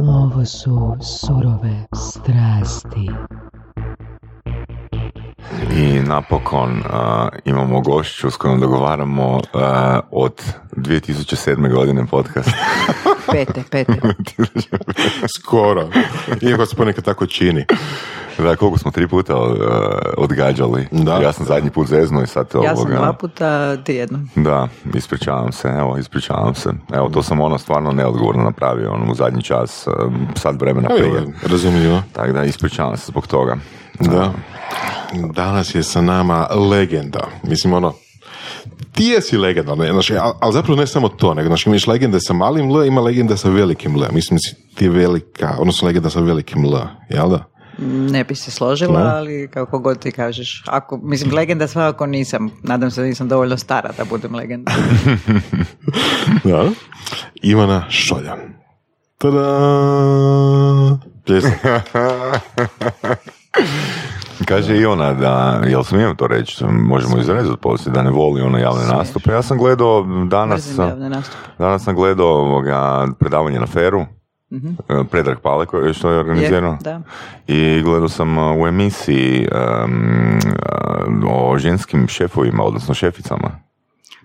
Ovo su surove strasti. I napokon uh, imamo gošću s kojom dogovaramo uh, od 2007. godine podcast. Pete, pete. Skoro. Iako se ponekad tako čini. Da, koliko smo tri puta uh, odgađali. Da. Ja sam zadnji put zeznuo i sad Ja sam ovoga... dva puta, ti jednom. Da, ispričavam se, evo, ispričavam se. Evo, to sam ono stvarno neodgovorno napravio, ono, u zadnji čas, uh, sad vremena Evo, prije. razumljivo. Tako da, ispričavam se zbog toga. Da. Danas je sa nama legenda. Mislim, ono, ti jesi legenda, ne, znači, ali, ali zapravo ne samo to, nego, znači, imaš legende sa malim L, ima legenda sa velikim L. Mislim, si ti je velika, odnosno legenda sa velikim L, jel da? Ne bi se složila, ali kako god ti kažeš. Ako, mislim, legenda svakako nisam. Nadam se da nisam dovoljno stara da budem legenda. Da. Ivana Šoljan. Tada! Kaže i ona da, jel smijem to reći, možemo izrezati poslije, da ne voli ono javne nastupe. Ja sam gledao danas, danas sam gledao ovoga, predavanje na Feru, eh, Predrag Pale koji- što je organizirao. I gledao sam uh, u emisiji um, o ženskim šefovima, odnosno šeficama.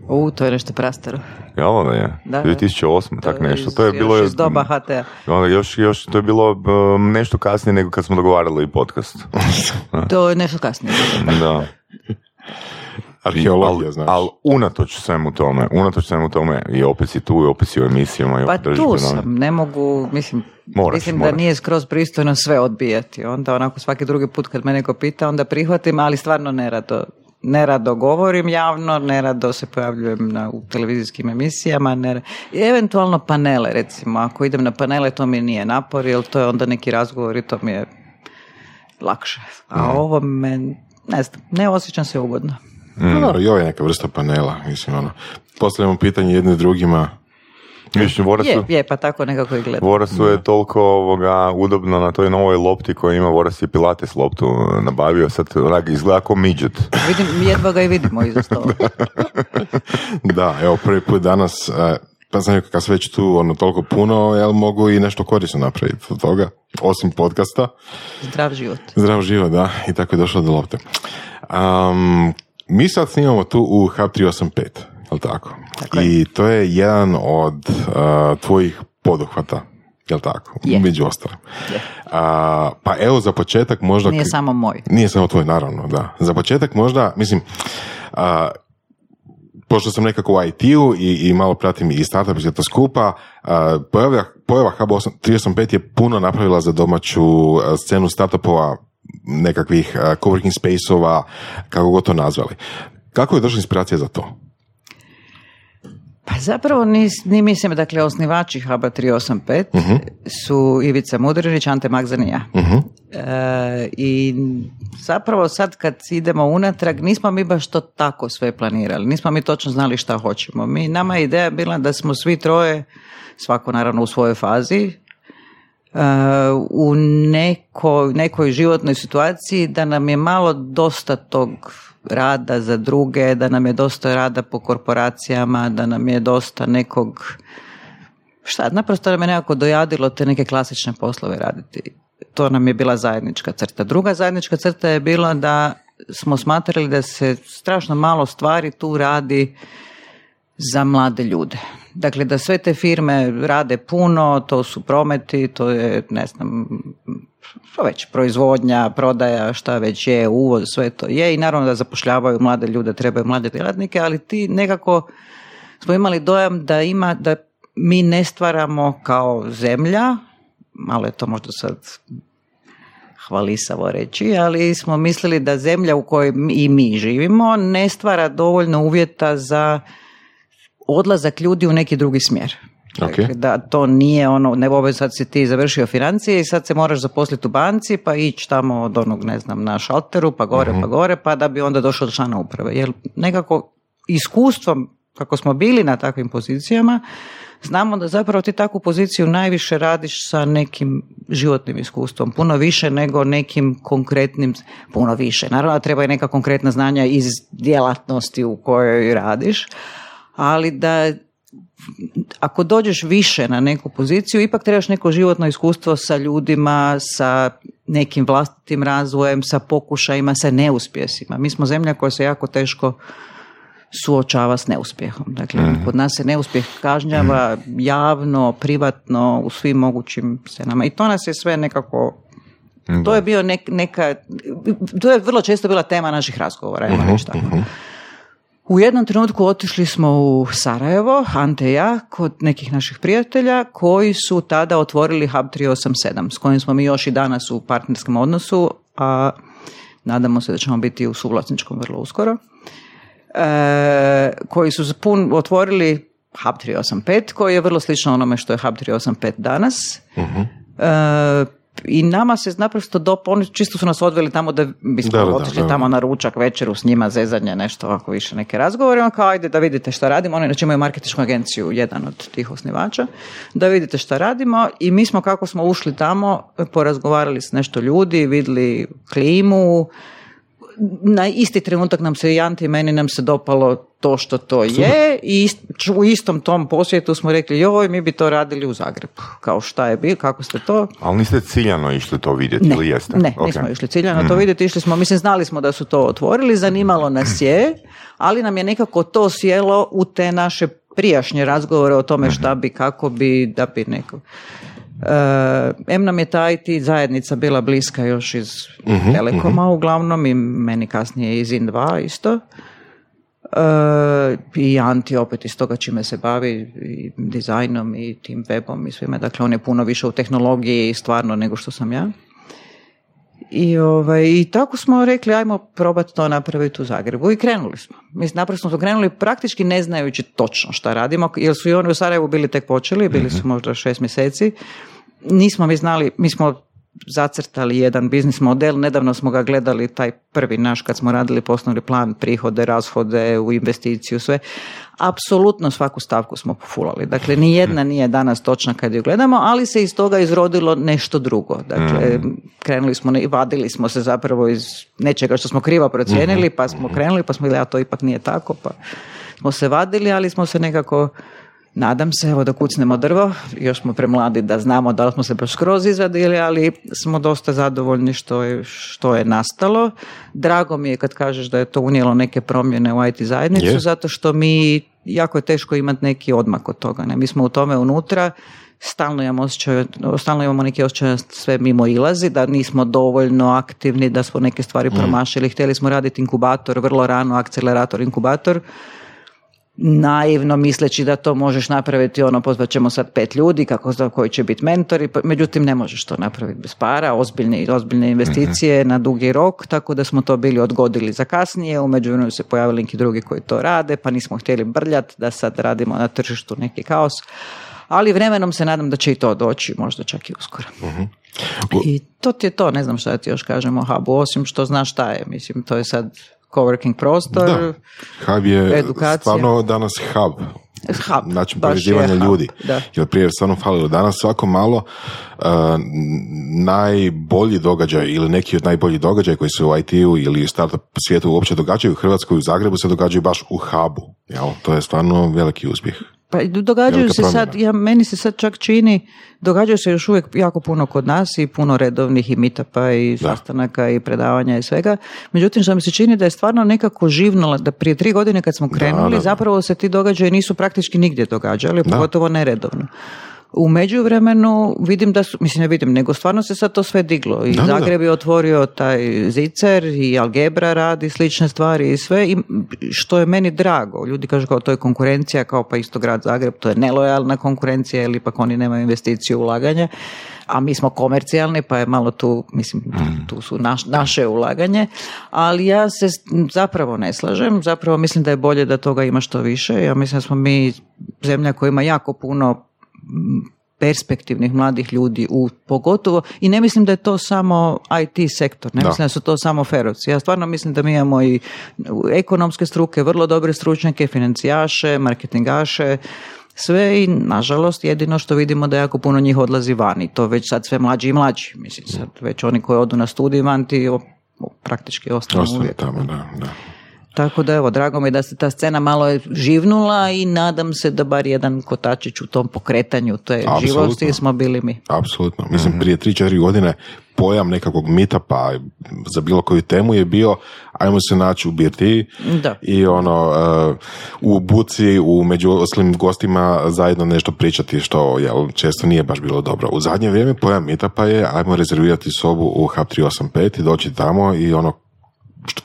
U, to je nešto prastaro. Jel da je? Da, da. 2008. tak nešto. To je bilo još iz doba HT-a. Onda još, još, to je bilo um, nešto kasnije nego kad smo dogovarali podcast. To je nešto kasnije. da. Arheologija, znaš. Ali unatoč svemu tome, unatoč svemu tome i opet si tu i opet si u emisijama i Pa tu sam, ne mogu, mislim, Moraš, mislim moraš. da nije skroz pristojno sve odbijati. Onda onako svaki drugi put kad me neko pita, onda prihvatim, ali stvarno nerado. Nerado govorim javno, nerado se pojavljujem na, u televizijskim emisijama, i eventualno panele recimo, ako idem na panele to mi nije napor, jer to je onda neki razgovor i to mi je lakše. A ovo me, ne znam, ne osjećam se ugodno. Mm. I ovo je neka vrsta panela, mislim, ono. Postavljamo pitanje jedni drugima. Vidiš, Vorasu, Je, je, pa tako nekako i gledam. Vorasu je toliko ovoga, udobno na toj novoj lopti koju ima Voras je Pilates loptu nabavio, sad onak izgleda kao midget. Vidim, jedva ga i vidimo iza stola. Da, evo, prvi put danas, e, pa sam rekao, kad sam već tu ono toliko puno, jel mogu i nešto korisno napraviti od toga, osim podcasta. Zdrav život. Zdrav život, da, i tako je došlo do lopte. Um, mi sad snimamo tu u Hub 385, jel tako? I to je jedan od uh, tvojih poduhvata, jel tako? Je. Među ostalim. Je. A, pa evo za početak možda... Nije samo moj. Nije samo tvoj, naravno, da. Za početak možda, mislim, a, pošto sam nekako u IT-u i, i malo pratim i startup i to skupa, a, pojava, pojava Hub 8 385 je puno napravila za domaću scenu startupova, nekakvih coworking space-ova, kako god to nazvali. Kako je došla inspiracija za to? Pa zapravo ni, ni mislim, dakle, osnivači Haba 385 su Ivica Mudrinić, Ante Magzan i ja. E, I zapravo sad kad idemo unatrag, nismo mi baš to tako sve planirali. Nismo mi točno znali šta hoćemo. Mi, nama je ideja bila da smo svi troje, svako naravno u svojoj fazi, e, u neko, nekoj životnoj situaciji da nam je malo dosta tog rada za druge, da nam je dosta rada po korporacijama, da nam je dosta nekog šta, naprosto nam je nekako dojadilo te neke klasične poslove raditi. To nam je bila zajednička crta. Druga zajednička crta je bila da smo smatrali da se strašno malo stvari tu radi za mlade ljude. Dakle, da sve te firme rade puno, to su prometi, to je, ne znam, što već, proizvodnja, prodaja, šta već je, uvoz, sve to je i naravno da zapošljavaju mlade ljude, trebaju mlade djelatnike, ali ti nekako smo imali dojam da ima, da mi ne stvaramo kao zemlja, malo je to možda sad hvalisavo reći, ali smo mislili da zemlja u kojoj i mi živimo ne stvara dovoljno uvjeta za odlazak ljudi u neki drugi smjer. Ok. Dakle, da to nije ono, ne ovo sad si ti završio financije i sad se moraš zaposliti u banci pa ići tamo od onog, ne znam, na šalteru pa gore pa gore pa da bi onda došao do člana uprave. Jer nekako iskustvom kako smo bili na takvim pozicijama, znamo da zapravo ti takvu poziciju najviše radiš sa nekim životnim iskustvom, puno više nego nekim konkretnim, puno više. Naravno da treba i neka konkretna znanja iz djelatnosti u kojoj radiš, ali da ako dođeš više na neku poziciju, ipak trebaš neko životno iskustvo sa ljudima, sa nekim vlastitim razvojem, sa pokušajima, sa neuspjesima. Mi smo zemlja koja se jako teško suočava s neuspjehom. Dakle, Mhm. kod nas se neuspjeh kažnjava javno, privatno, u svim mogućim scenama. I to nas je sve nekako to je bio nek- neka, to je vrlo često bila tema naših razgovora, Mhm, reći tako. U jednom trenutku otišli smo u Sarajevo, Ante i ja, kod nekih naših prijatelja koji su tada otvorili Hub 387 s kojim smo mi još i danas u partnerskom odnosu, a nadamo se da ćemo biti u suvlasničkom vrlo uskoro. E, koji su pun, otvorili Hub 385 koji je vrlo slično onome što je Hub 385 danas. E, i nama se naprosto dop, oni čisto su nas odveli tamo da bismo Da, da, da, otišli da. tamo na ručak, večeru s njima, zezanje, nešto ovako više neke razgovore. On kao, ajde da vidite šta radimo. Oni inače imaju marketičku agenciju, jedan od tih osnivača. Da vidite šta radimo i mi smo kako smo ušli tamo, porazgovarali s nešto ljudi, vidjeli klimu, na isti trenutak nam se i Anti i meni nam se dopalo to što to je i ist- u istom tom posjetu smo rekli joj mi bi to radili u Zagrebu. Kao šta je bilo, kako ste to? Ali niste ciljano išli to vidjeti Ne, ili jeste? ne Ok. nismo išli ciljano to vidjeti, išli smo, mislim znali smo da su to otvorili, zanimalo nas je, ali nam je nekako to sjelo u te naše prijašnje razgovore o tome šta bi, kako bi, da bi neko... E, em nam je ta IT zajednica bila bliska još iz Telekoma uglavnom i meni kasnije iz In2 isto. E, I Anti opet iz toga čime se bavi i dizajnom i tim webom i svime. Dakle, on je puno više u tehnologiji stvarno nego što sam ja. I, ovaj, I tako smo rekli, ajmo probati to napraviti u Zagrebu i krenuli smo. Mi naprosto smo krenuli praktički ne znajući točno šta radimo, jer su i oni u Sarajevu bili tek počeli, bili su možda šest mjeseci. Nismo mi znali, mi smo zacrtali jedan biznis model, nedavno smo ga gledali, taj prvi naš kad smo radili poslovni plan, prihode, rashode, u investiciju, sve. Apsolutno svaku stavku smo pofulali. Dakle, ni jedna nije danas točna kad ju gledamo, ali se iz toga izrodilo nešto drugo. Dakle, krenuli smo i vadili smo se zapravo iz nečega što smo krivo procijenili, pa smo krenuli, pa smo vidjeli, a to ipak nije tako, pa smo se vadili, ali smo se nekako Nadam se, evo da kucnemo drvo, još smo premladi da znamo da li smo se baš skroz izvadili, ali smo dosta zadovoljni što je, što je nastalo. Drago mi je kad kažeš da je to unijelo neke promjene u IT zajednicu, Je. zato što mi jako je teško imati neki odmak od toga. Ne? Mi smo u tome unutra, stalno imamo, osjećaj, stalno imamo neki osjećaj sve mimo ilazi, da nismo dovoljno aktivni, da smo neke stvari promašili. Htjeli smo raditi inkubator, vrlo rano akcelerator, inkubator, naivno misleći da to možeš napraviti ono pozvat ćemo sad pet ljudi kako zna koji će biti mentori pa- međutim ne možeš to napraviti bez para ozbiljne, ozbiljne investicije na dugi rok tako da smo to bili odgodili za kasnije u međuvremenu se pojavili neki drugi koji to rade pa nismo htjeli brljati da sad radimo na tržištu neki kaos ali vremenom se nadam da će i to doći možda čak i uskoro. I to ti je to ne znam šta ti još kažem o hubu osim što znaš šta je mislim to je sad coworking prostor Da. Hub je Edukacija. stvarno danas hub. Hub, Način baš je povezivanja hub, ljudi. da. Jer prije je stvarno falilo. Danas svako malo uh, najbolji događaj ili neki od najboljih događaja koji se u IT-u ili startup svijetu uopće događaju u Hrvatskoj u Zagrebu se događaju baš u hubu. Jel? To je stvarno veliki uspjeh. Pa događaju se sad, ja, meni se sad čak čini, događaju se još uvijek jako puno kod nas i puno redovnih i mitapa i sastanaka i predavanja i svega. Međutim, što mi se čini da je stvarno nekako živnula, da prije tri godine kad smo krenuli, da, da. zapravo se ti događaji nisu praktički nigdje događali, pogotovo ne redovno. U međuvremenu vidim da su, mislim ne vidim, nego stvarno se sad to sve diglo. I Da. Zagreb je otvorio taj zicer i Algebra radi slične stvari i sve i što je meni drago. Ljudi kažu kao to je konkurencija, kao pa isto grad Zagreb, to je nelojalna konkurencija ili ipak oni nemaju investiciju ulaganja, a mi smo komercijalni pa je malo tu, mislim, tu su naš, naše ulaganje, ali ja se zapravo ne slažem, zapravo mislim da je bolje da toga ima što više, ja mislim da smo mi zemlja koja ima jako puno perspektivnih mladih ljudi u pogotovo i ne mislim da je to samo IT sektor, ne Da. mislim da su to samo ferovci. Ja stvarno mislim da mi imamo i ekonomske struke, vrlo dobre stručnjake, financijaše, marketingaše, sve i nažalost jedino što vidimo da jako puno njih odlazi van i to već sad sve mlađi i mlađi. Mislim sad već oni koji odu na studij van ti praktički ostanu Ostane uvijek. tamo, da, da. Tako da evo, drago mi je da se ta scena malo je živnula i nadam se da bar jedan kotačić u tom pokretanju te Apsolutno. živosti smo bili mi. Apsolutno. Mislim, prije 3-4 godine pojam nekakvog meetupa za bilo koju temu je bio ajmo se naći u birtiji Da. i ono uh, u buci u među ostalim gostima zajedno nešto pričati što jel, često nije baš bilo dobro. U zadnje vrijeme pojam meetupa je ajmo rezervirati sobu u Hub 385 i doći tamo i ono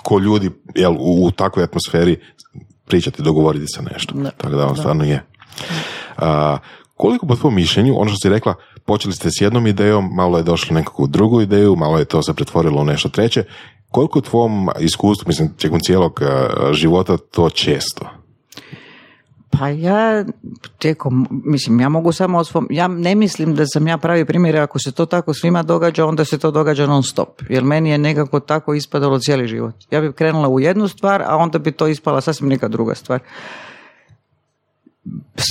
ko ljudi jel, u, u takvoj atmosferi pričati, dogovoriti se nešto. Tako da on stvarno je. A, koliko po tvom mišljenju, ono što si rekla, počeli ste s jednom idejom, malo je došlo nekakvu drugu ideju, malo je to se pretvorilo u nešto treće. Koliko u tvom iskustvu, mislim, tijekom cijelog a, života to često? Pa ja tijekom, mislim, ja mogu samo svom, ja ne mislim da sam ja pravi primjer, ako se to tako svima događa, onda se to događa non stop, jer meni je nekako tako ispadalo cijeli život. Ja bi krenula u jednu stvar, a onda bi to ispala sasvim neka druga stvar.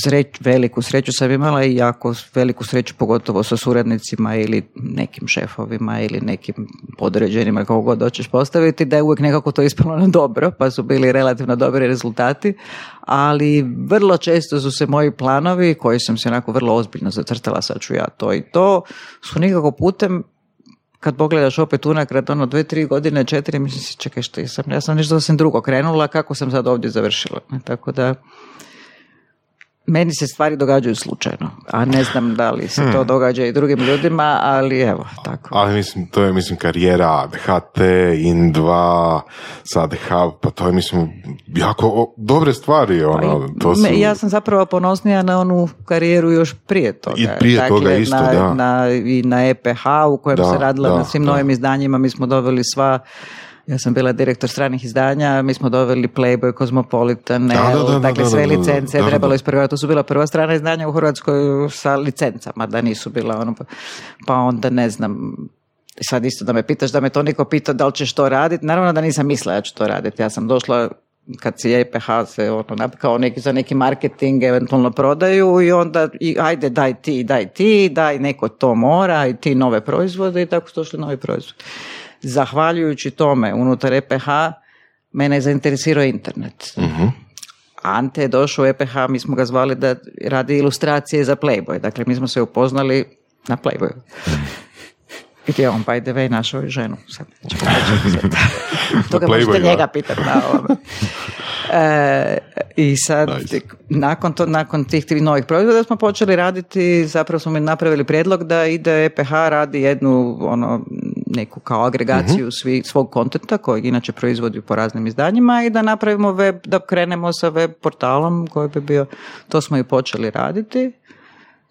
Sreć, veliku sreću sam imala i jako veliku sreću pogotovo sa suradnicima ili nekim šefovima ili nekim podređenima kako god hoćeš postaviti da je uvijek nekako to ispalo na dobro pa su bili relativno dobri rezultati ali vrlo često su se moji planovi koji sam se onako vrlo ozbiljno zacrtala sad ću ja to i to su nikako putem kad pogledaš opet unakrat, ono, dve, tri godine, četiri, mislim si, čekaj, što sam, ja sam nešto sam drugo krenula, kako sam sad ovdje završila. Tako da, meni se stvari događaju slučajno, a ne znam da li se to događa i drugim ljudima, ali evo, tako. Ali mislim, to je mislim karijera HT, IN2, sad Hub, pa to je mislim jako dobre stvari. Ono, to su... Pa ja sam zapravo ponosnija na onu karijeru još prije toga. I prije dakle, toga isto, na, da. Na, I na EPH u kojem Da, se radila da, na svim da. novim izdanjima, mi smo doveli sva ja sam bila direktor stranih izdanja, mi smo doveli Playboy, Cosmopolitan, Da, da, da, da, dakle da, sve licence da. trebalo isprvati. To su bila prva strana izdanja u Hrvatskoj sa licencama, da nisu bila ono, pa- pa onda ne znam, sad isto da me pitaš, da me to niko pita da li ćeš to raditi, naravno da nisam mislila da ću to raditi. Ja sam došla kad si EPH se ono, kao neki za neki marketing eventualno prodaju i onda i ajde daj ti, daj ti, daj neko to mora i ti nove proizvode i tako su došli novi proizvodi. Zahvaljujući tome unutar EPH mene je zainteresirao internet. Ante je došao u EPH, mi smo ga zvali da radi ilustracije za Playboy. Dakle, mi smo se upoznali na Playboyu. Gdje je on, by the way, našao i ženu. Sad, ćemo sad. to ga Na možete njega pitati. E, I sad, Nice. nakon, to, nakon tih tih novih proizvoda smo počeli raditi, zapravo smo mi napravili prijedlog da ide EPH radi jednu ono, neku kao agregaciju svi, svog kontenta kojeg inače proizvodi po raznim izdanjima i da napravimo web, da krenemo sa web portalom koji bi bio, to smo i počeli raditi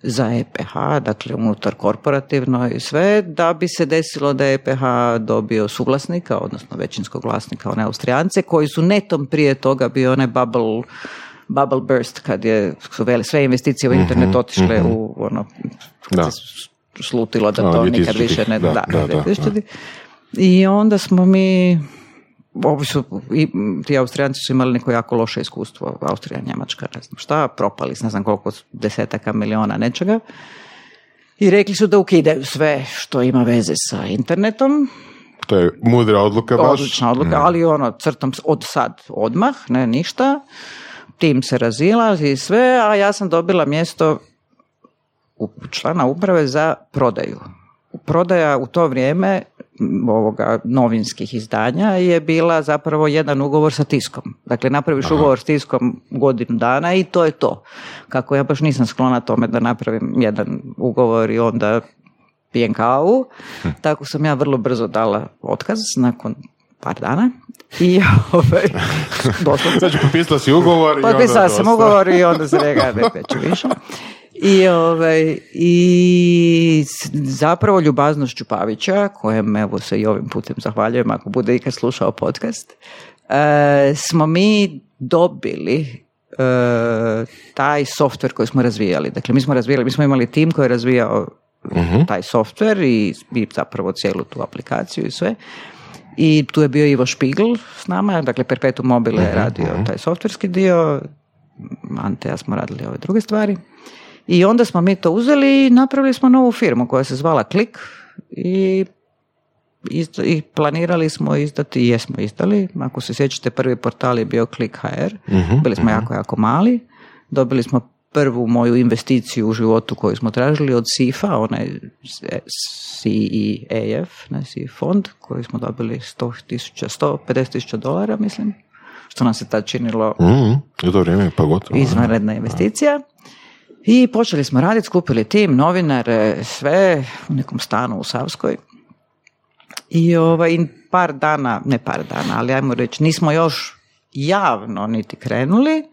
za EPH, dakle unutar korporativno i sve, da bi se desilo da je EPH dobio suvlasnika, odnosno većinskog vlasnika, one Austrijance, koji su netom prije toga bio onaj bubble, bubble burst, kad je, su veli, sve investicije u internet otišle u ono, Da. slutilo da A, to nikad 2000-ih, više ne... da, Da, da, da, 2000-ih. I onda smo mi Ovi su, i, ti Austrijanci su imali neko jako loše iskustvo, Austrija, Njemačka, ne znam šta, propali s ne znam koliko desetaka miliona nečega. I rekli su da ukidaju sve što ima veze sa internetom, To je mudra odluka baš. odlična odluka, ali ono, crtom od sad, odmah, ne ništa, tim se razilazi i sve, a ja sam dobila mjesto u člana uprave za prodaju. Prodaja u to vrijeme ovoga novinskih izdanja je bila zapravo jedan ugovor sa tiskom. Dakle, napraviš ugovor s tiskom godinu dana i to je to. Kako ja baš nisam sklona tome da napravim jedan ugovor i onda pijem kavu, tako sam ja vrlo brzo dala otkaz nakon par dana i ovaj, doslovce Znači, potpisala si ugovor i onda Potpisala sam dosta. ugovor i onda se rekla ne neću više. I, ovaj, I zapravo ljubaznošću Pavića, kojem evo se i ovim putem zahvaljujem ako bude ikad slušao podcast, e, smo mi dobili e, taj softver koji smo razvijali. Dakle, mi smo razvijali, mi smo imali tim koji je razvijao taj softver i, i zapravo cijelu tu aplikaciju i sve. I tu je bio Ivo Špigl s nama, dakle Perpetuum Mobile je radio taj softverski dio, Ante ja smo radili ove druge stvari. I onda smo mi to uzeli i napravili smo novu firmu koja se zvala Klik i izda- i planirali smo izdati i jesmo izdali. Ako se sjećate, prvi portal je bio Click.hr. Bili smo jako, jako mali. Dobili smo prvu moju investiciju u životu koju smo tražili od SIFA, onaj CEAF, ne, CEF fond, koji smo dobili 100 tisuća, 150 tisuća dolara, mislim, što nam se tad činilo Mhm, u to vrijeme pa gotovo. izvanredna investicija. I počeli smo raditi, skupili tim, novinare, sve u nekom stanu u Savskoj. I ovaj, par dana, ne par dana, ali ajmo reći, nismo još javno niti krenuli.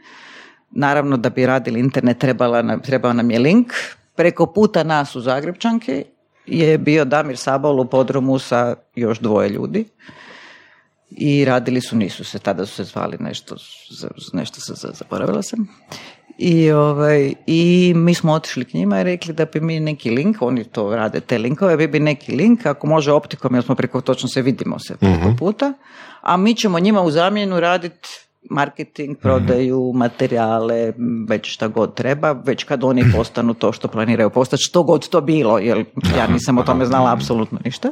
Naravno da bi radili internet trebala nam, trebao nam je link. Preko puta nas u Zagrebčanki je bio Damir Sabol u podrumu sa još dvoje ljudi i radili su, nisu se, tada su se zvali nešto, nešto se zaboravila sam. I, ovaj, I mi smo otišli k njima i rekli da bi mi neki link, oni to rade te linkove, bi bi neki link, ako može optikom, jer smo preko, točno se vidimo se preko puta, a mi ćemo njima u zamjenu raditi marketing, prodaju, materijale, već šta god treba, već kad oni postanu to što planiraju postati, što god to bilo, jer ja nisam o tome znala apsolutno ništa.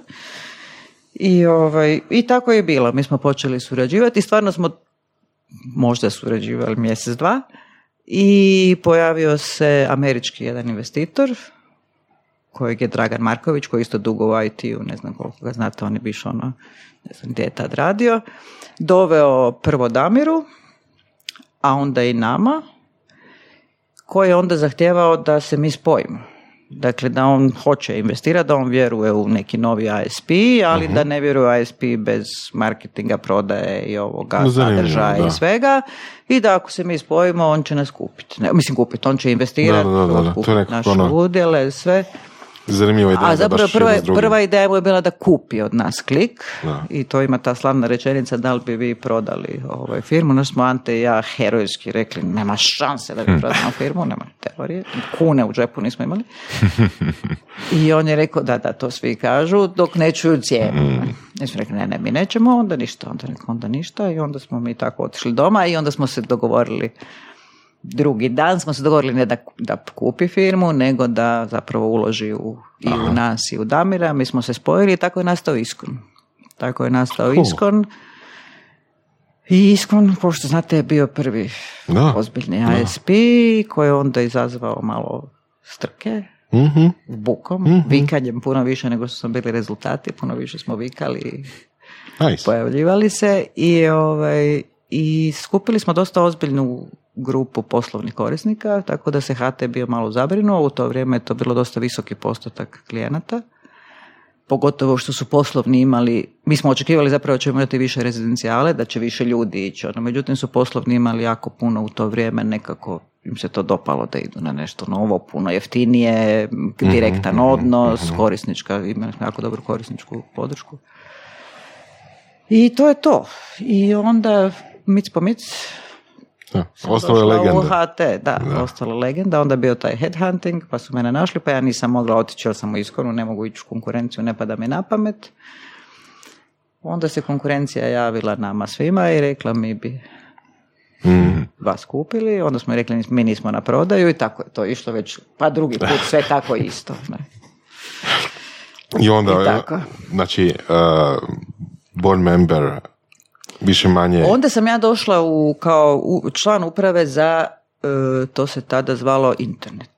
I, ovaj, I tako je bilo. Mi smo počeli surađivati i stvarno smo možda surađivali mjesec, dva. I pojavio se američki jedan investitor kojeg je Dragan Marković, koji je isto dugo u IT-u, ne znam koliko ga znate, on je biš ono, ne znam gdje je tad radio, doveo prvo Damiru, a onda i nama, koji je onda zahtjevao da se mi spojimo. Dakle, da on hoće investirati, da on vjeruje u neki novi ISP, ali da ne vjeruje u ISP bez marketinga, prodaje i ovoga sadržaja i svega. I da ako se mi spojimo, on će nas kupiti. Ne, mislim kupiti, on će investirati, Da, da, da, da, naše ono- udjele, sve. Zanimljiva ideja. A zapravo prva, prva ideja mu je bila da kupi od nas klik Da. i to ima ta slavna rečenica da li bi vi prodali ovaj firmu. No smo Ante i ja herojski rekli nema šanse da bi prodamo firmu, nema teorije, kune u džepu nismo imali. I on je rekao da, da, to svi kažu dok ne čuju cijenu. Mi smo rekli ne, ne, mi nećemo, onda ništa, onda onda ništa i onda smo mi tako otišli doma i onda smo se dogovorili drugi dan smo se dogovorili ne da, da kupi firmu, nego da zapravo uloži u, i u nas i u Damira. Mi smo se spojili i tako je nastao Iskon. Tako je nastao Cool. Iskon. I Iskon, pošto znate, je bio prvi Da. ozbiljni ISP koji je onda izazvao malo strke Mhm. bukom, vikanjem puno više nego što su bili rezultati, puno više smo vikali Nice. pojavljivali se i, ovaj, i skupili smo dosta ozbiljnu grupu poslovnih korisnika, tako da se HT bio malo zabrinuo, u to vrijeme je to bilo dosta visoki postotak klijenata, pogotovo što su poslovni imali, mi smo očekivali zapravo da ćemo imati više rezidencijale, da će više ljudi ići, ono, međutim su poslovni imali jako puno u to vrijeme, nekako im se to dopalo da idu na nešto novo, puno jeftinije, direktan odnos, korisnička, imali smo jako dobru korisničku podršku. I to je to. I onda mic po mic Da. Ostalo je legenda. U HT, da, ostala je legenda. Onda je bio taj headhunting, pa su mene našli, pa ja nisam mogla otići jer sam u iskonu, ne mogu ići u konkurenciju, ne pada mi na pamet. Onda se konkurencija javila nama svima i rekla mi bi Mhm. vas kupili, onda smo rekli mi nismo na prodaju i tako je to išlo već, pa drugi put sve tako isto. Ne. I onda, I tako. znači, uh, board member, više manje... Onda sam ja došla u, kao u, član uprave za, e, to se tada zvalo internet.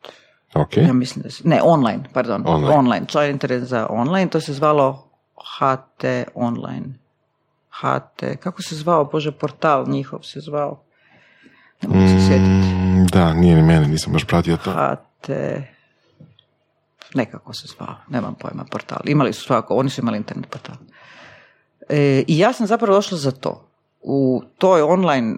Ok. Ja mislim da se, ne, online, pardon, Online. online. član internet za online, to se zvalo HT online. HT, kako se zvao, bože, portal njihov se zvao. Ne mogu se sjetiti. Mm, da, nije ni mene, nisam baš pratio to. HT, nekako se zvao, nemam pojma, portal. Imali su svako, oni su imali internet portal. E, I ja sam zapravo došla za to. U toj online,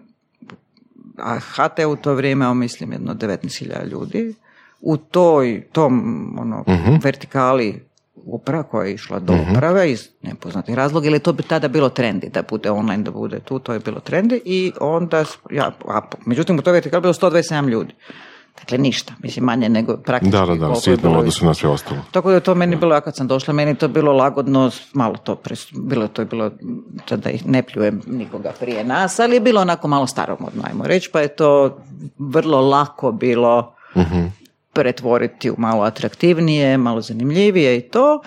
a HT u to vrijeme, ja mislim, jedno 19.000 ljudi, u toj, tom ono, vertikali uprava koja je išla do uprave iz nepoznatih razloga, ili to bi tada bilo trendi da bude online, da bude tu, to je bilo trendi i onda, ja, a, međutim u toj vertikali bilo 127 ljudi. Dakle, ništa, mislim manje nego praktički Da, da, da, sitno u odnosu na sve ostalo. tako da je to meni bilo, ja kad sam došla, meni je to bilo lagodno, malo to, pres, bilo to je bilo, da ih ne pljujem nikoga prije nas, ali je bilo onako malo staromodno, ajmo reći, pa je to vrlo lako bilo pretvoriti u malo atraktivnije, malo zanimljivije i to.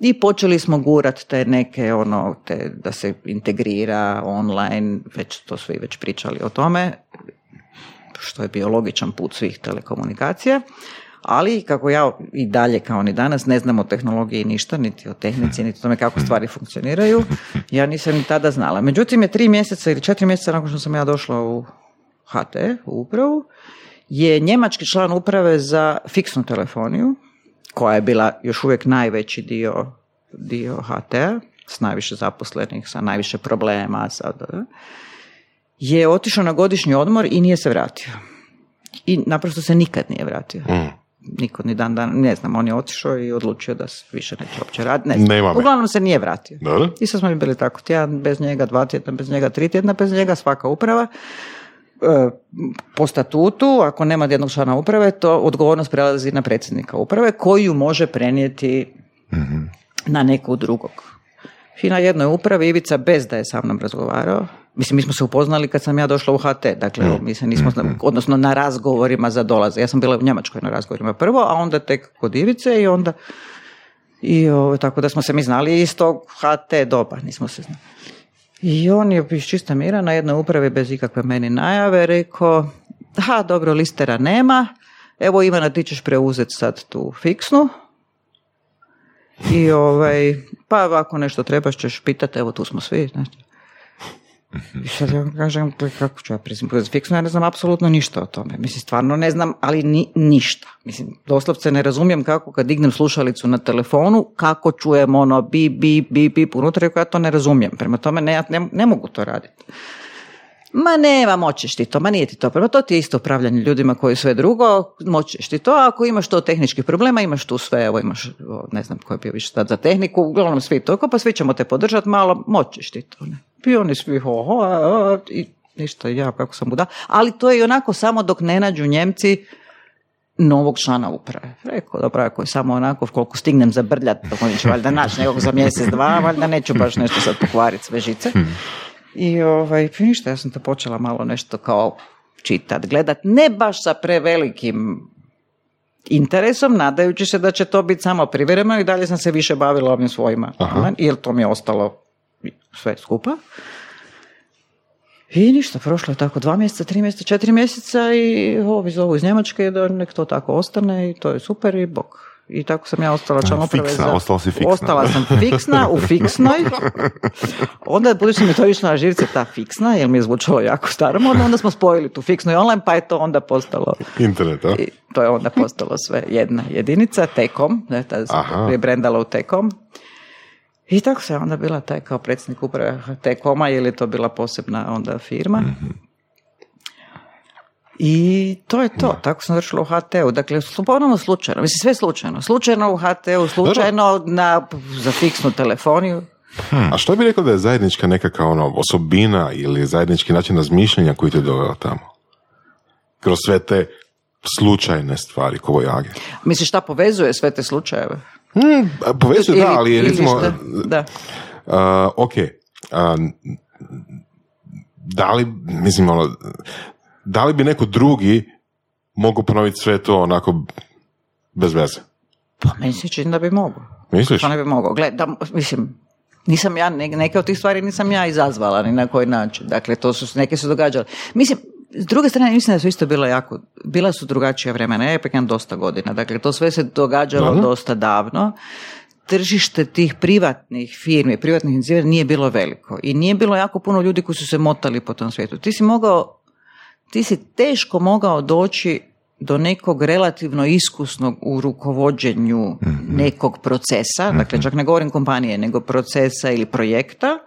I počeli smo gurat te neke ono, te, da se integrira online, već to svi već pričali o tome, što je bio logičan put svih telekomunikacija. Ali kako ja i dalje kao ni danas ne znam o tehnologiji ništa, niti o tehnici, niti o tome kako stvari funkcioniraju, ja nisam ni tada znala. Međutim je tri mjeseca ili četiri mjeseca nakon što sam ja došla u HT, u upravu, je njemački član uprave za fiksnu telefoniju, koja je bila još uvijek najveći dio, dio HT-a, s najviše zaposlenih, sa najviše problema, sa, je otišao na godišnji odmor i nije se vratio. I naprosto se nikad nije vratio. Mm. Niko ni dan dan, ne znam, on je otišao i odlučio da se više neće uopće raditi. Ne Nema znam. me. Uglavnom se nije vratio. Dobro. I sad smo mi bili tako tjedan bez njega, dva tjedna bez njega, tri tjedna bez njega, svaka uprava. E, po statutu, ako nema jednog člana uprave, to odgovornost prelazi na predsjednika uprave koji ju može prenijeti na nekog drugog. I na jednoj upravi Ivica bez da je sa mnom razgovarao. Mislim, mi smo se upoznali kad sam ja došla u HT, dakle, mi se nismo, zna- odnosno na razgovorima za dolaze. Ja sam bila u Njemačkoj na razgovorima prvo, a onda tek kod Ivice i onda i ovo, tako da smo se mi znali iz tog HT doba, nismo se znali. I on je iz čista mira na jednoj upravi bez ikakve meni najave rekao, ha, dobro, listera nema, evo Ivana, ti ćeš preuzeti sad tu fiksnu, i ovaj, pa ako nešto trebaš ćeš pitati, evo tu smo svi. Znači. I sad ja kažem, "Gle, kako ću ja priznati, fiksno ja ne znam apsolutno ništa o tome. Mislim, stvarno ne znam, ali ni, ništa. Mislim, doslovce ne razumijem kako kad dignem slušalicu na telefonu, kako čujem ono bi, bi, bi, bi, unutra, ja to ne razumijem. Prema tome ne, ja ne, ne mogu to raditi. Ma nema, moćeš ti to, ma nije ti to. Prema to ti je isto upravljanje ljudima koji sve drugo, moćeš ti to, ako imaš to tehničkih problema, imaš tu sve, evo imaš, ne znam ko je bio više tad za tehniku, uglavnom svi to, pa svi ćemo te podržati malo, moćeš ti to. Ne? I oni svi, ho, ho, a, a, i ništa, ja kako sam buda. Ali to je i onako samo dok ne nađu Njemci novog člana uprave. Rekao, dobro, ako je samo onako koliko stignem zabrljat, dok oni će valjda naći nekog za mjesec, dva, valjda neću baš nešto sad pokvariti sve žice. I ovaj, pa ništa, ja sam to počela malo nešto kao čitat, gledat, ne baš sa prevelikim interesom, nadajući se da će to biti samo privremeno i dalje sam se više bavila ovim svojima, Aha. jer to mi je ostalo sve skupa. I ništa, prošlo je tako dva mjeseca, tri mjeseca, četiri mjeseca i ovi zovu iz Njemačke da nek to tako ostane i to je super i bok. I tako sam ja ostala član uprave fiksna, za... ostala si fiksna. Ostala sam fiksna, u fiksnoj. Onda, budući mi to išlo na živce, ta fiksna, jer mi je zvučalo jako staromodno, onda smo spojili tu fiksnu i online, pa je to onda postalo Internet, a? i to je onda postalo sve jedna jedinica, Tekom, ne, tada se Aha. je brendala u Tekom. I tako se onda bila taj kao predsjednik uprave Tekoma, ili je to bila posebna onda firma. I to je to, tako sam završila u HT-u. Dakle, ponovno slučajno, mislim sve slučajno. Slučajno u HT-u, slučajno na, za fiksnu telefoniju. A što bi rekao da je zajednička nekakva ono, osobina ili zajednički način razmišljanja koji te doveo tamo? Kroz sve te slučajne stvari, kovojage. Misliš šta povezuje sve te slučajeve? Hmm, povezuje, da, ali recimo? Da. Uh, ok, a, da li, mislim, ono, da li bi neko drugi mogao ponoviti sve to onako bez veze? Pa meni se čini da bi mogao. Misliš? Pa ne bi mogao. Gle, da, mislim, nisam ja, ne- neke od tih stvari nisam ja izazvala ni na koji način. Dakle, to su, neke su događale. Mislim, s druge strane, mislim da su isto bila jako, bila su drugačija vremena. Ja imam dosta godina. Dakle, to sve se događalo dosta davno. Tržište tih privatnih firmi, privatnih inicijativa nije bilo veliko. I nije bilo jako puno ljudi koji su se motali po tom svijetu. Ti si mogao ti si teško mogao doći do nekog relativno iskusnog u rukovođenju nekog procesa, dakle čak ne govorim kompanije, nego procesa ili projekta,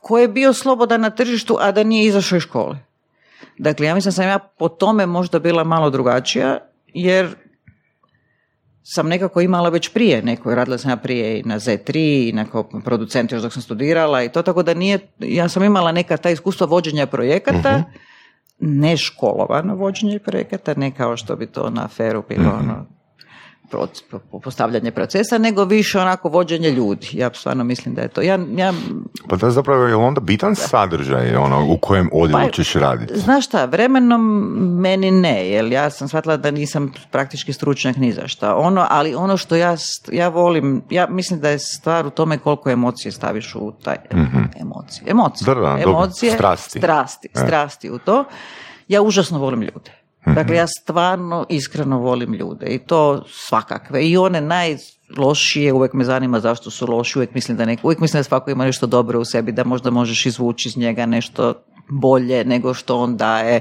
koji je bio slobodan na tržištu, a da nije izašao iz škole. Dakle, ja mislim da sam ja po tome možda bila malo drugačija, jer sam nekako imala već prije neko, radila sam ja prije i na Z3 i na producent još dok sam studirala i to, tako da nije, ja sam imala neka ta iskustva vođenja projekata, ne školovano vođenje projekata, ne kao što bi to na aferu bilo ono, proc- po- postavljanje procesa, nego više onako vođenje ljudi. Ja stvarno mislim da je to. Ja, ja Pa je zapravo je onda bitan sadržaj ono, u kojem odjelu Pa, ćeš raditi. Znaš šta, vremenom meni ne, jer ja sam shvatila da nisam praktički stručnjak ni za šta. Ono, ali ono što ja, ja volim, ja mislim da je stvar u tome koliko emocije staviš u taj emocije. Emocije. Da, da, dobro. emocije, Strasti. strasti, E. strasti u to. Ja užasno volim ljude. Mhm. Dakle, ja stvarno iskreno volim ljude i to svakakve. I one najlošije, uvijek me zanima zašto su loši, uvijek mislim da neko, uvijek mislim da svako ima nešto dobro u sebi, da možda možeš izvući iz njega nešto bolje nego što on daje.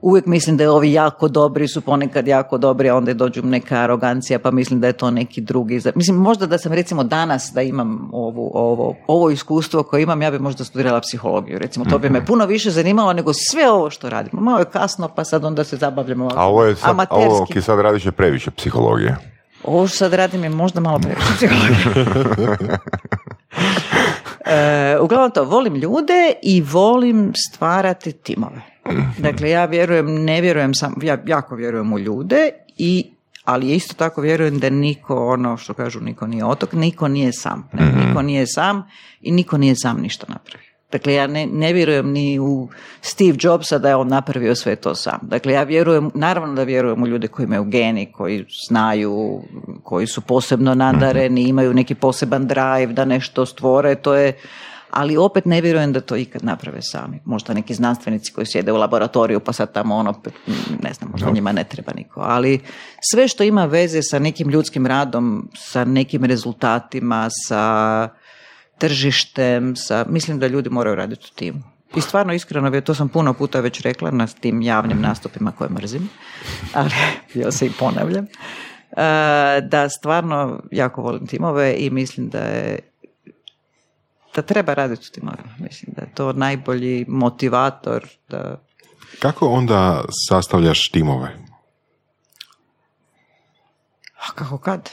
Uvijek mislim da je ovi jako dobri su ponekad jako dobri, a onda dođu neka arogancija pa mislim da je to neki drugi. Mislim, možda da sam recimo danas da imam ovu, ovo, ovo iskustvo koje imam, ja bi možda studirala psihologiju. Recimo, to bi me puno više zanimalo nego sve ovo što radimo. Malo je kasno pa sad onda se zabavljamo A ovo je sad, amaterski. ovo ki sad radiš je previše psihologije. Ovo što sad radim je možda malo previše psihologije. E, uglavnom to, volim ljude i volim stvarati timove. Dakle, ja vjerujem, ne vjerujem sam, ja jako vjerujem u ljude i ali isto tako vjerujem da niko, ono što kažu, niko nije otok, niko nije sam. Ne, Niko nije sam i niko nije sam ništa napravio. Dakle, ja ne, ne vjerujem ni u Steve Jobsa da je on napravio sve to sam. Dakle, ja vjerujem, naravno da vjerujem u ljude koji imaju geni, koji znaju, koji su posebno nadareni, imaju neki poseban drive da nešto stvore, to je, ali opet ne vjerujem da to ikad naprave sami. Možda neki znanstvenici koji sjede u laboratoriju pa sad tamo ono, ne znam, možda njima ne treba niko. Ali sve što ima veze sa nekim ljudskim radom, sa nekim rezultatima, sa tržištem, sa, mislim da ljudi moraju raditi u timu. I stvarno iskreno, to sam puno puta već rekla na tim javnim nastupima koje mrzim, ali ja se i ponavljam, e, da stvarno jako volim timove i mislim da je da treba raditi u timovima. Mislim da je to najbolji motivator da Kako onda sastavljaš timove? a kako kad?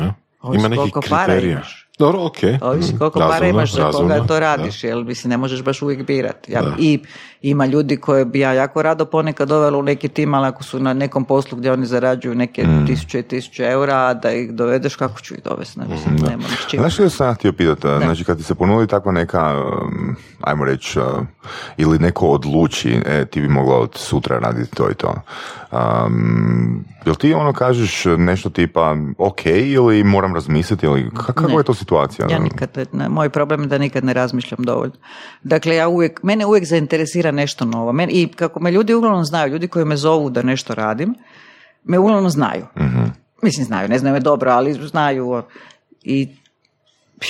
Ja? Ima neki koliko para kriterija. imaš. Dobro, ok. Ovisi Mhm. koliko para Razumno, imaš za koga to radiš, da. jel mislim ne možeš baš uvijek birati. Ja, I ima ljudi koje bi ja jako rado ponekad dovela u neki tim, ali ako su na nekom poslu gdje oni zarađuju neke Mm. tisuće i tisuće eura, da ih dovedeš, kako ću ih dovesti? Ne, mislim, Mm, nema. Znaš što sam ja htio pitati? Znači, kad ti se ponudi takva neka, um, ajmo reći, uh, ili neko odluči, e, ti bi mogla od sutra raditi to i to. Um, jel ti ono kažeš nešto tipa, ok, ili moram razmisliti, ili ka- kakva Ne. je to situacija? Ja nikad, ne, moj problem je da nikad ne razmišljam dovoljno. Dakle, ja uvijek, mene uvijek zainteresira nešto novo. Men, I kako me ljudi uglavnom znaju, ljudi koji me zovu da nešto radim, me uglavnom znaju. Mislim, znaju, ne znaju me dobro, ali znaju. I,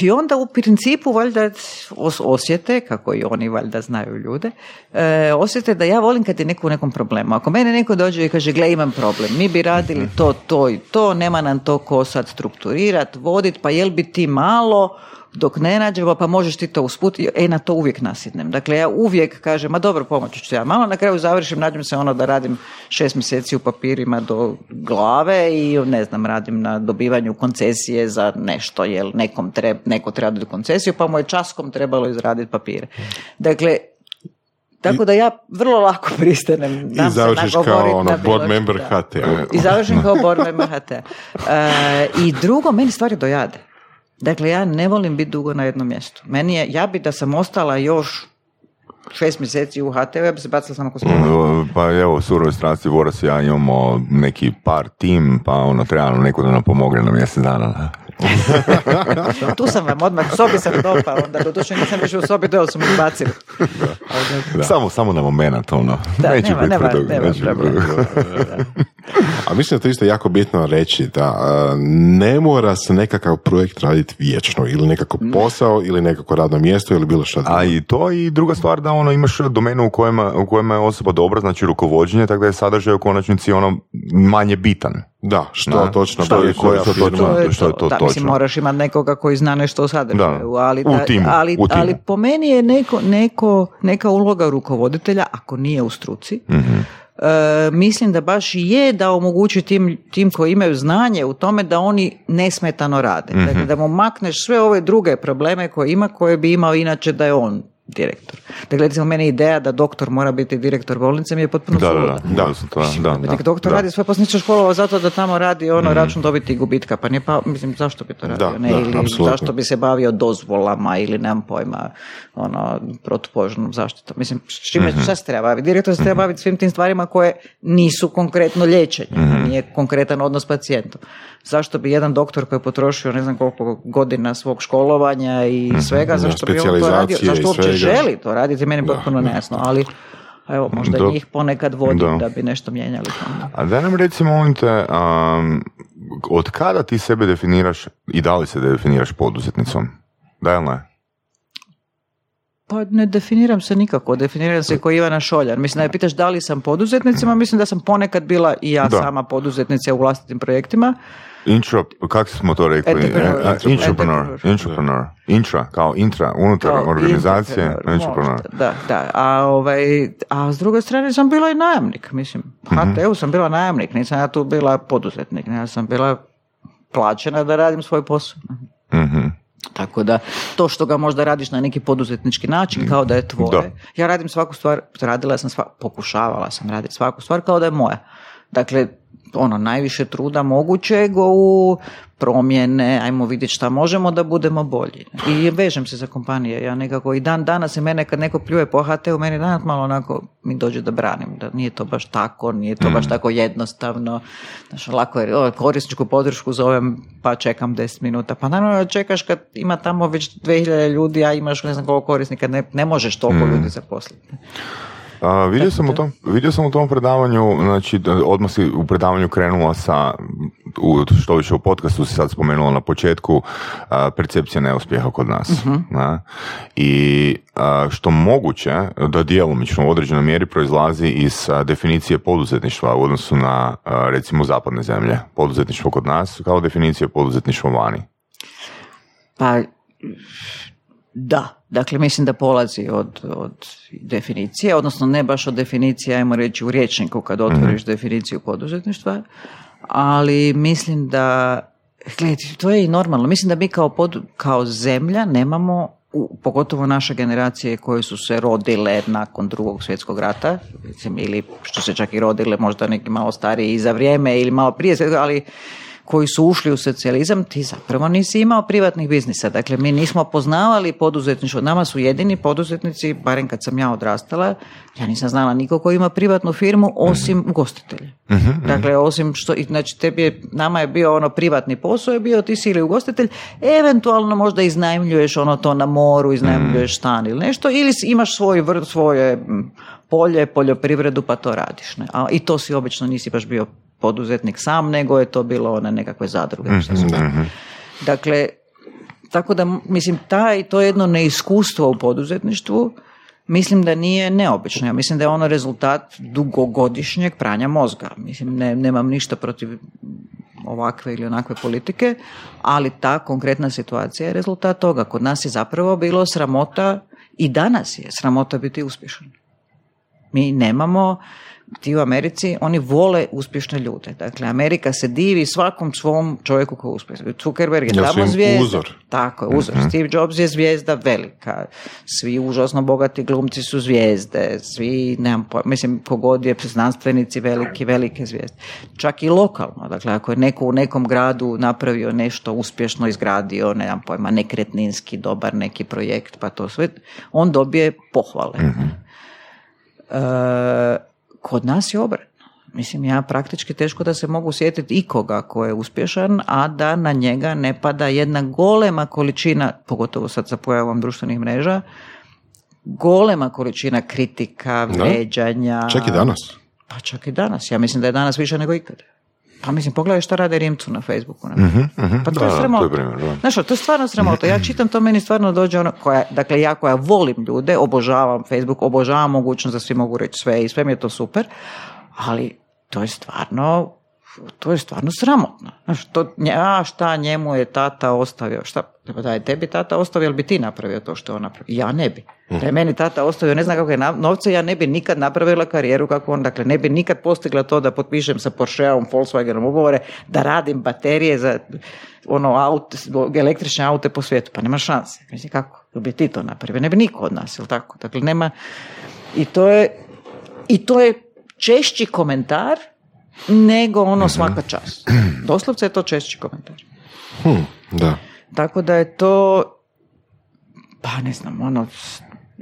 i onda u principu valjda os- osjete, kako i oni valjda znaju ljude, e, osjete da ja volim kad je neko u nekom problemu. Ako mene neko dođe i kaže, gle, imam problem, mi bi radili to, to i to, nema nam to ko sad strukturirat, vodit, pa jel bi ti malo, dok ne nađemo, pa možeš ti to usput, e, na to uvijek nasjednem. Dakle, ja uvijek kažem, ma dobro, pomoći ću ja malo, na kraju završim, nađem se ono da radim šest mjeseci u papirima do glave i ne znam, radim na dobivanju koncesije za nešto, jel nekom treb, neko treba dobiti koncesiju, pa mu je časkom trebalo izraditi papire. Dakle, tako da ja vrlo lako pristanem. dam I završiš kao ono na board member. HT. I završim kao board member HT. E, I drugo, meni stvari dojade. Dakle, ja ne volim biti dugo na jednom mjestu. Meni je, ja bi da sam ostala još šest mjeseci u HT, ja bi se bacila samo kod Mm, Pa evo, u surovoj strasti Voras i ja imamo neki par tim, pa ono, treba nam neko da nam pomogne na mjesec dana. Tu sam vam odmah, u sobi sam dopao, onda doduše nisam više u sobi, dole su mi bacili. Samo, samo na moment, ono. Da, neće nema- biti nema- predugo, nema biti problema. predugo. A mislim da to isto jako bitno reći da ne mora se nekakav projekt raditi vječno ili nekako posao ili nekako radno mjesto ili bilo što. A i to i druga stvar da ono imaš domenu u kojima, u kojima je osoba dobra, znači rukovođenje, tako da je sadržaj u konačnici ono manje bitan. Da, što Da. točno Što je- koja što firma. točno. To je što je to. da, mislim, točno. moraš imati nekoga koji zna nešto o sadržaju, Da, ali, u timu, ali, u timu. ali, po meni je neko, neka uloga rukovoditelja, ako nije u struci, Mhm. e, mislim da baš i je da omogući tim, tim koji imaju znanje u tome da oni nesmetano rade. Mhm. Dakle, da mu makneš sve ove druge probleme koje ima, koje bi imao inače da je on direktor. Dakle, recimo, meni ideja da doktor mora biti direktor bolnice mi je potpuno Da, da, da. Da, to, da, da, Nek doktor da. radi svoj posao, nisu školovao zato da tamo radi ono račun dobiti i gubitka, pa nije pa, mislim, zašto bi to radio, Da, ne, da, ili apsolutno. zašto bi se bavio dozvolama ili nemam pojma, ono, protupožarnom zaštitom. Mislim, s čime, šta se treba baviti? Direktor se treba baviti svim tim stvarima koje nisu konkretno liječenje, nije konkretan odnos s pacijentom. Zašto bi jedan doktor koji je potrošio ne znam koliko godina svog školovanja i svega, Da, zašto bi on to radio? Zašto uopće svega. želi to raditi? Meni je potpuno nejasno, ali evo, možda Da. njih ponekad vodim Da. da bi nešto mijenjali. A daj nam recimo, molim te, um, od kada ti sebe definiraš i da li se definiraš poduzetnicom? Da ili ne? Pa ne definiram se nikako, definiram se kao Ivana Šoljar. Mislim da je pitaš da li sam poduzetnicima, mislim da sam ponekad bila i ja Da. sama poduzetnica u vlastitim projektima. Intro, kako smo to rekli? Entrepreneur. E, a, Intrapreneur. Entrepreneur. Intrapreneur. Intra, kao intra, unutar Kao organizacije. entrepreneur, možda, Da, da. A, ovaj, a s druge strane sam bila i najamnik. Mislim, HTU sam bila najamnik, nisam ja tu bila poduzetnik. ne, Ja sam bila plaćena da radim svoj posao. Mhm. Tako da, to što ga možda radiš na neki poduzetnički način, kao da je tvoje. Da. Ja radim svaku stvar, radila sam sva, pokušavala sam raditi svaku stvar kao da je moja. Dakle, ono, najviše truda mogućeg u promjene, ajmo vidjeti šta možemo da budemo bolji. I vežem se za kompanije. Ja nekako i dan danas i mene kad neko pljuje po HT-u, meni danas malo onako mi dođe da branim. Da nije to baš tako, nije to baš tako jednostavno. Znaš, lako je, korisničku podršku zovem pa čekam 10 minuta. Pa naravno čekaš kad ima tamo već 2000 ljudi, a imaš ne znam koliko korisnika, ne, ne možeš toliko ljudi zaposliti. A, vidio, sam u tom, vidio sam u tom predavanju, znači odmah si u predavanju krenula sa, u, što više u podcastu si sad spomenula na početku, a, percepcija neuspjeha kod nas. na? I a, što moguće da djelomično u određenoj mjeri proizlazi iz a, definicije poduzetništva u odnosu na a, recimo zapadne zemlje. Poduzetništvo kod nas kao definicija poduzetništva vani. Pa da, dakle mislim da polazi od, od definicije, odnosno ne baš od definicije, ajmo reći u rječniku kad otvoriš definiciju poduzetništva, ali mislim da, gledajte, to je i normalno, mislim da mi kao, podu- kao zemlja nemamo u, pogotovo naše generacije koje su se rodile nakon drugog svjetskog rata, mislim, ili što se čak i rodile možda neki malo stariji i za vrijeme ili malo prije, ali koji su ušli u socijalizam, ti zapravo nisi imao privatnih biznisa. Dakle, mi nismo poznavali poduzetništvo. Nama su jedini poduzetnici, barem kad sam ja odrastala, ja nisam znala niko koji ima privatnu firmu osim ugostitelja. Dakle, osim što, znači tebi je, nama je bio ono privatni posao, je bio ti si ili ugostitelj, eventualno možda iznajmljuješ ono to na moru, iznajmljuješ stan ili nešto, ili imaš svoj vrt, svoje polje, poljoprivredu, pa to radiš. Ne? A, I to si obično nisi baš bio poduzetnik sam, nego je to bilo one nekakve zadruge. što su bile. Dakle, tako da, mislim, taj, to jedno neiskustvo u poduzetništvu, mislim da nije neobično. Ja mislim da je ono rezultat dugogodišnjeg pranja mozga. Mislim, ne, nemam ništa protiv ovakve ili onakve politike, ali ta konkretna situacija je rezultat toga. Kod nas je zapravo bilo sramota i danas je sramota biti uspješan. Mi nemamo, ti u Americi, oni vole uspješne ljude. Dakle, Amerika se divi svakom svom čovjeku koji je uspješan. Zuckerberg je tamo zvijezda. uzor? Tako je, uzor. Steve Jobs je zvijezda velika. Svi užasno bogati glumci su zvijezde. Svi, nemam pojma, mislim, kogod je znanstvenici veliki, velike zvijezde. Čak i lokalno. Dakle, ako je neko u nekom gradu napravio nešto uspješno, izgradio, nemam pojma, nekretninski, dobar neki projekt, pa to sve, on dobije pohvale. E, kod nas je obratno. Mislim, ja praktički teško da se mogu sjetiti ikoga ko je uspješan, a da na njega ne pada jedna golema količina, pogotovo sad sa pojavom društvenih mreža, golema količina kritika, vređanja. Čak i danas. Pa čak i danas. Ja mislim da je danas više nego ikad. Pa mislim, pogledaj šta rade Rimcu na Facebooku. na primjer. Pa to Da, je sramota. to je primjer, da. Znaš, to je stvarno sramota. Ja čitam to, meni stvarno dođe ono, koja, dakle ja koja volim ljude, obožavam Facebook, obožavam mogućnost da svi mogu reći sve i sve mi je to super, ali to je stvarno to je stvarno sramotno. Znaš, to, a šta njemu je tata ostavio, šta, da je tebi tata ostavio, jel bi ti napravio to što on napravio? Ja ne bi. Da je meni tata ostavio, ne znam kako je novce, ja ne bi nikad napravila karijeru kako on, dakle ne bi nikad postigla to da potpišem sa Porscheom, Volkswagenom ugovore, da radim baterije za ono aut, električne aute po svijetu, pa nema šanse. Mislim, kako? Bi ti to napravio? Ne bi niko od nas, jel tako? Dakle, nema, i to je, i to je češći komentar nego ono mhm. svaka čast. Doslovce je to češći komentar. Hmm, da. Tako da je to, pa ne znam, ono,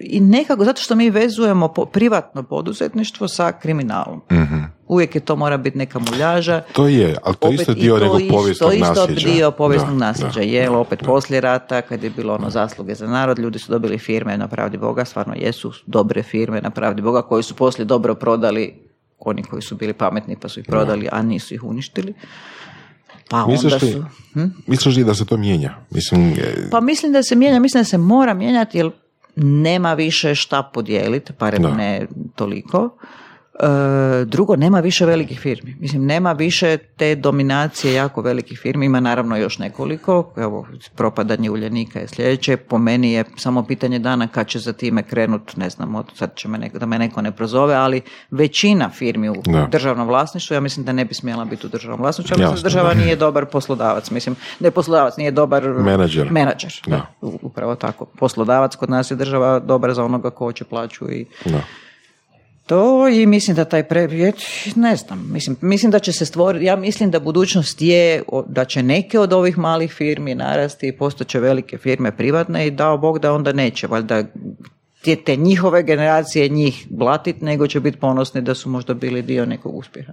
i nekako, zato što mi vezujemo po, privatno poduzetništvo sa kriminalom. mm Uvijek je to mora biti neka muljaža. To je, ali to isto dio nekog povijesnog nasljeđa. To isto dio povijesnog nasljeđa. Je, opet poslije rata, kad je bilo ono zasluge za narod, ljudi su dobili firme na pravdi Boga, stvarno jesu dobre firme na pravdi Boga, koji su poslije dobro prodali oni koji su bili pametni pa su ih prodali, a nisu ih uništili. Pa misliš onda su... Hm? Misliš li da se to mijenja? Mislim, Pa mislim da se mijenja, mislim da se mora mijenjati jer nema više šta podijeliti, parem ne toliko. E, drugo, nema više velikih firmi. Mislim, nema više te dominacije jako velikih firmi. Ima naravno još nekoliko. Evo, propadanje uljenika je sljedeće. Po meni je samo pitanje dana kad će za time krenut, ne znam, od, sad će me neko, da me neko ne prozove, ali većina firmi u državnom vlasništvu, ja mislim da ne bi smjela biti u državnom vlasništvu. Ja mislim da država nije dobar poslodavac. Mislim, ne poslodavac, nije dobar menadžer. menadžer. Da. Upravo tako. Poslodavac kod nas je država dobar za onoga ko će plaću i... Da to i mislim da taj pre, ne znam, mislim, mislim da će se stvoriti, ja mislim da budućnost je da će neke od ovih malih firmi narasti i postoće velike firme privatne i dao Bog da onda neće, valjda te, te njihove generacije njih blatit, nego će biti ponosni da su možda bili dio nekog uspjeha.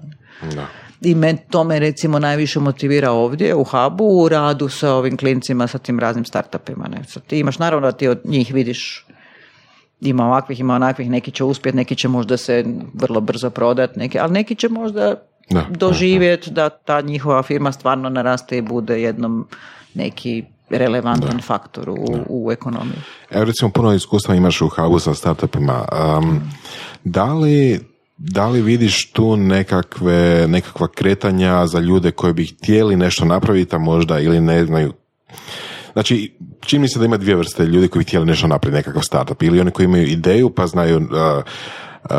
Da. I men, to me recimo najviše motivira ovdje u Hubu u radu sa ovim klincima, sa tim raznim startupima. Ne? Sad ti imaš, naravno da ti od njih vidiš ima ovakvih, ima onakvih, neki će uspjeti, neki će možda se vrlo brzo prodati, neki, ali neki će možda doživjeti da ta njihova firma stvarno naraste i bude jednom neki relevantan faktor u, u ekonomiji. Evo recimo puno iskustva imaš u hubu sa startupima. Um, da li da li vidiš tu nekakve, nekakva kretanja za ljude koji bi htjeli nešto napraviti, a možda ili ne znaju Znači, čini mi se da ima dvije vrste ljudi koji htjeli nešto napraviti, nekakav startup. Ili oni koji imaju ideju pa znaju uh, uh,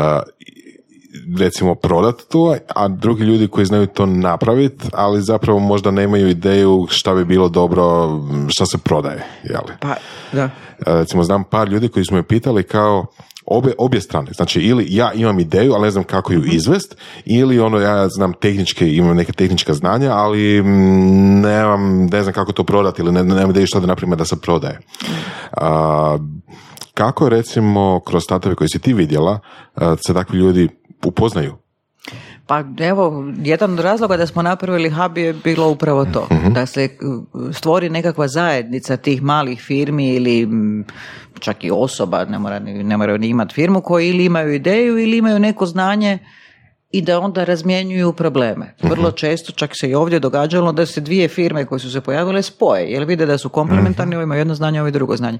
recimo prodati to, a drugi ljudi koji znaju to napraviti, ali zapravo možda nemaju ideju šta bi bilo dobro, šta se prodaje. Jeli? Pa, da. Uh, recimo, znam par ljudi koji smo me pitali kao, obje, obje strane. Znači, ili ja imam ideju, ali ne znam kako ju izvest, ili ono, ja znam tehničke, imam neke tehnička znanja, ali mm, nemam, ne znam kako to prodati, ili ne, nemam ideju što da napravim da se prodaje. A, kako recimo kroz statove koje si ti vidjela se takvi ljudi upoznaju? Pa evo, jedan od razloga da smo napravili hub je bilo upravo to. Mhm. Da se stvori nekakva zajednica tih malih firmi ili čak i osoba, ne, mora, ne moraju ni imati firmu, koji ili imaju ideju ili imaju neko znanje i da onda razmjenjuju probleme. Mhm. Vrlo često, čak se i ovdje događalo da se dvije firme koje su se pojavile spoje, jer vide da su komplementarni, ovo imaju jedno znanje, ovo drugo znanje.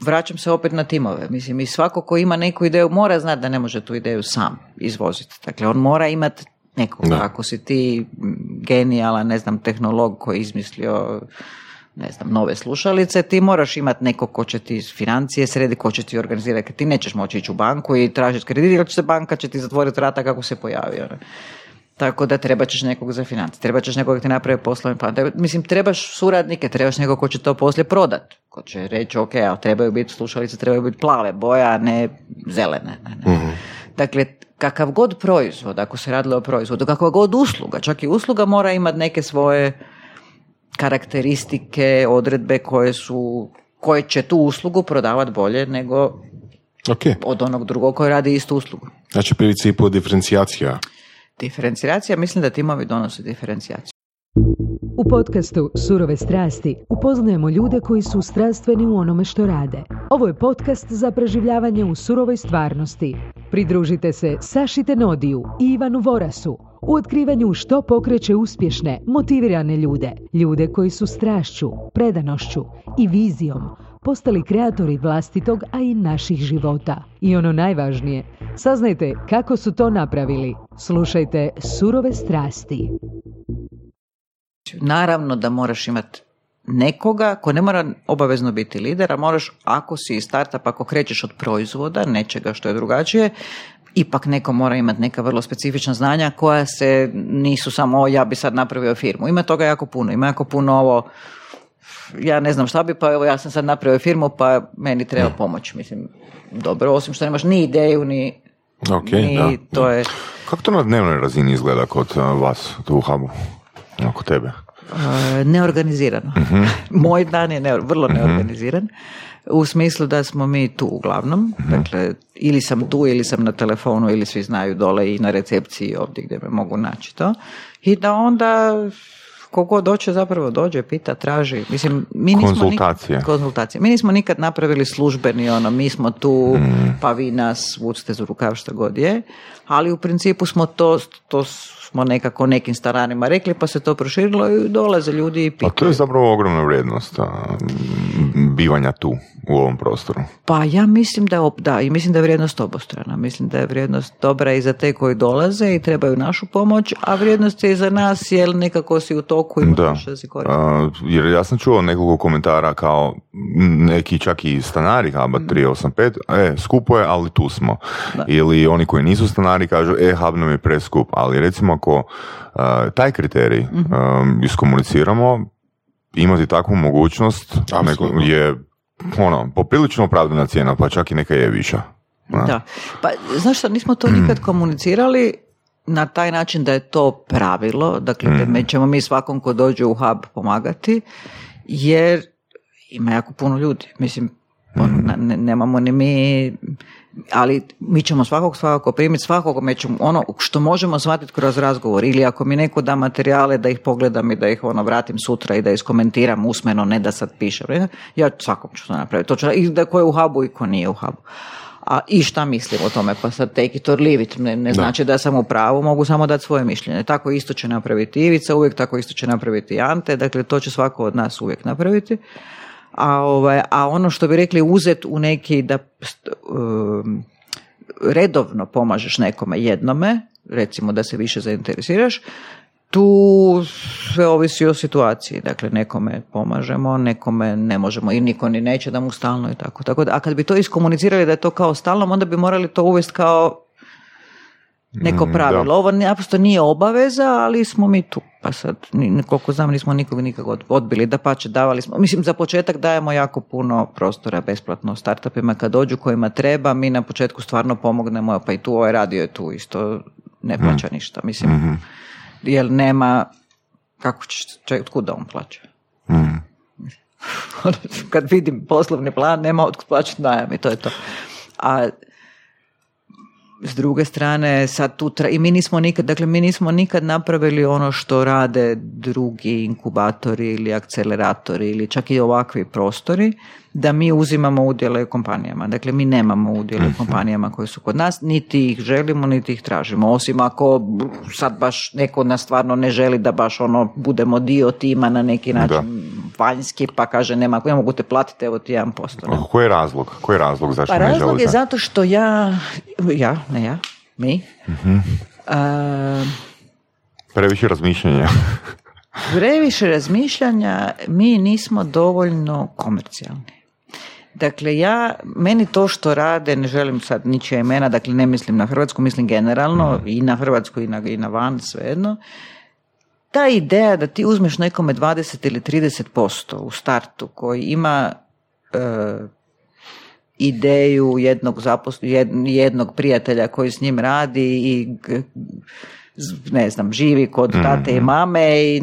Vraćam se opet na timove. Mislim, i svako ko ima neku ideju mora znati da ne može tu ideju sam izvoziti. Dakle, on mora imati nekoga. Ako si ti genijalan, ne znam, tehnolog koji je izmislio ne znam, nove slušalice, ti moraš imati nekog ko će ti financije sredi, ko će ti organizirati, ti nećeš moći ići u banku i tražiti kredit, jer će se banka će ti zatvoriti vrata kako se pojavio. Tako da treba ćeš nekog za financije, treba ćeš nekog ti napravi poslovni plan. Mislim, trebaš suradnike, trebaš nekog ko će to poslije prodat. Ko će reći, ok, ali trebaju biti slušalice, trebaju biti plave boja, a ne zelene. Mhm. Dakle, kakav god proizvod, ako se radilo o proizvodu, kakva god usluga, čak i usluga mora imati neke svoje karakteristike, odredbe koje su koje će tu uslugu prodavati bolje nego okay. od onog drugog koji radi istu uslugu. Znači, principu diferencijacija. Diferencijacija, mislim da timovi donose diferencijaciju. U podcastu Surove strasti upoznajemo ljude koji su strastveni u onome što rade. Ovo je podcast za preživljavanje u surovoj stvarnosti. Pridružite se Saši Tenodiju i Ivanu Vorasu u otkrivanju što pokreće uspješne, motivirane ljude. Ljude koji su strašću, predanošću i vizijom postali kreatori vlastitog, a i naših života. I ono najvažnije, saznajte kako su to napravili. Slušajte Surove strasti. Naravno da moraš imati nekoga ko ne mora obavezno biti lider, a moraš, ako si startup, ako krećeš od proizvoda, nečega što je drugačije, ipak neko mora imati neka vrlo specifična znanja koja se nisu samo ja bi sad napravio firmu. Ima toga jako puno, ima jako puno ovo ja ne znam šta bi, pa evo ja sam sad napravio firmu, pa meni treba pomoć. Mislim, dobro, osim što nemaš ni ideju, ni, okay, to je... Kako to na dnevnoj razini izgleda kod uh, vas tu u hubu, oko tebe? Uh, neorganizirano. Mhm. Moj dan je vrlo mhm. neorganiziran. U smislu da smo mi tu uglavnom, mhm. dakle ili sam tu ili sam na telefonu ili svi znaju dole i na recepciji ovdje gdje me mogu naći to. I da onda kogo doće zapravo dođe, pita, traži. Mislim, mi nismo konzultacije. Nikad, konzultacije. Mi nismo nikad napravili službeni ono, mi smo tu, pa vi nas vucite za rukav šta god je, ali u principu smo to, to smo nekako nekim staranima rekli, pa se to proširilo i dolaze ljudi i pitaju. A to je zapravo ogromna vrijednost bivanja tu u ovom prostoru. Pa ja mislim da, da i mislim da je vrijednost obostrana. Mislim da je vrijednost dobra i za te koji dolaze i trebaju našu pomoć, a vrijednost je i za nas jer nekako si u toku i da. si jer ja sam čuo nekoliko komentara kao neki čak i stanari HABA 385, mhm. e, skupo je, ali tu smo. Ili oni koji nisu stanari kažu, e, HAB nam je preskup, ali recimo ako taj kriterij mm iskomuniciramo, imati takvu mogućnost je ono, poprilično opravdana cijena, pa čak i neka je viša. Da. Pa, znaš što, nismo to nikad komunicirali na taj način da je to pravilo, dakle, mm. ćemo mi svakom ko dođe u hub pomagati, jer ima jako puno ljudi. Mislim, mm. ne, nemamo ni mi ali mi ćemo svakog svakako primiti svakog ćemo, ono što možemo shvatiti kroz razgovor ili ako mi neko da materijale da ih pogledam i da ih ono vratim sutra i da iskomentiram usmeno, ne da sad pišem. Ja svakom ću to napraviti. To ću, I da ko je u hubu i ko nije u hubu. A i šta mislim o tome, pa sad take it or leave it, ne, ne znači da sam u pravu, mogu samo dati svoje mišljenje. Tako isto će napraviti Ivica, uvijek tako isto će napraviti Ante, dakle to će svako od nas uvijek napraviti a, ovaj, a ono što bi rekli uzet u neki da um, redovno pomažeš nekome jednome, recimo da se više zainteresiraš, tu sve ovisi o situaciji. Dakle, nekome pomažemo, nekome ne možemo i niko ni neće da mu stalno i tako. tako da, a kad bi to iskomunicirali da je to kao stalno, onda bi morali to uvesti kao neko mm, pravilo. Ovo naprosto nije obaveza, ali smo mi tu. Pa sad, koliko znam, nismo nikog nikog odbili. Da pače, davali smo. Mislim, za početak dajemo jako puno prostora besplatno startupima kad dođu kojima treba. Mi na početku stvarno pomognemo, pa i tu ovaj radio je tu isto ne plaća mm. ništa. Mislim, mm jer nema, kako će, od da on plaća? Mm. kad vidim poslovni plan, nema od plaćati najam i to je to. A s druge strane sad tu tra... i mi nismo nikad, dakle mi nismo nikad napravili ono što rade drugi inkubatori ili akceleratori ili čak i ovakvi prostori da mi uzimamo udjele u kompanijama. Dakle, mi nemamo udjele u mhm. kompanijama koje su kod nas, niti ih želimo, niti ih tražimo. Osim ako sad baš neko nas stvarno ne želi da baš ono budemo dio tima na neki način vanjski, pa kaže nema, ja mogu te platiti, evo ti jedan posto. Koji je razlog? Koji je razlog zašto pa razlog je zato što ja, ja, ne ja, mi, uh Previše razmišljanja. previše razmišljanja, mi nismo dovoljno komercijalni. Dakle, ja, meni to što rade, ne želim sad ničija imena, dakle ne mislim na Hrvatsku, mislim generalno i na Hrvatsku i na, i na van, svejedno. Ta ideja da ti uzmeš nekome 20 ili 30% u startu koji ima e, ideju jednog, zaposl- jednog prijatelja koji s njim radi i ne znam, živi kod tate i mhm. mame i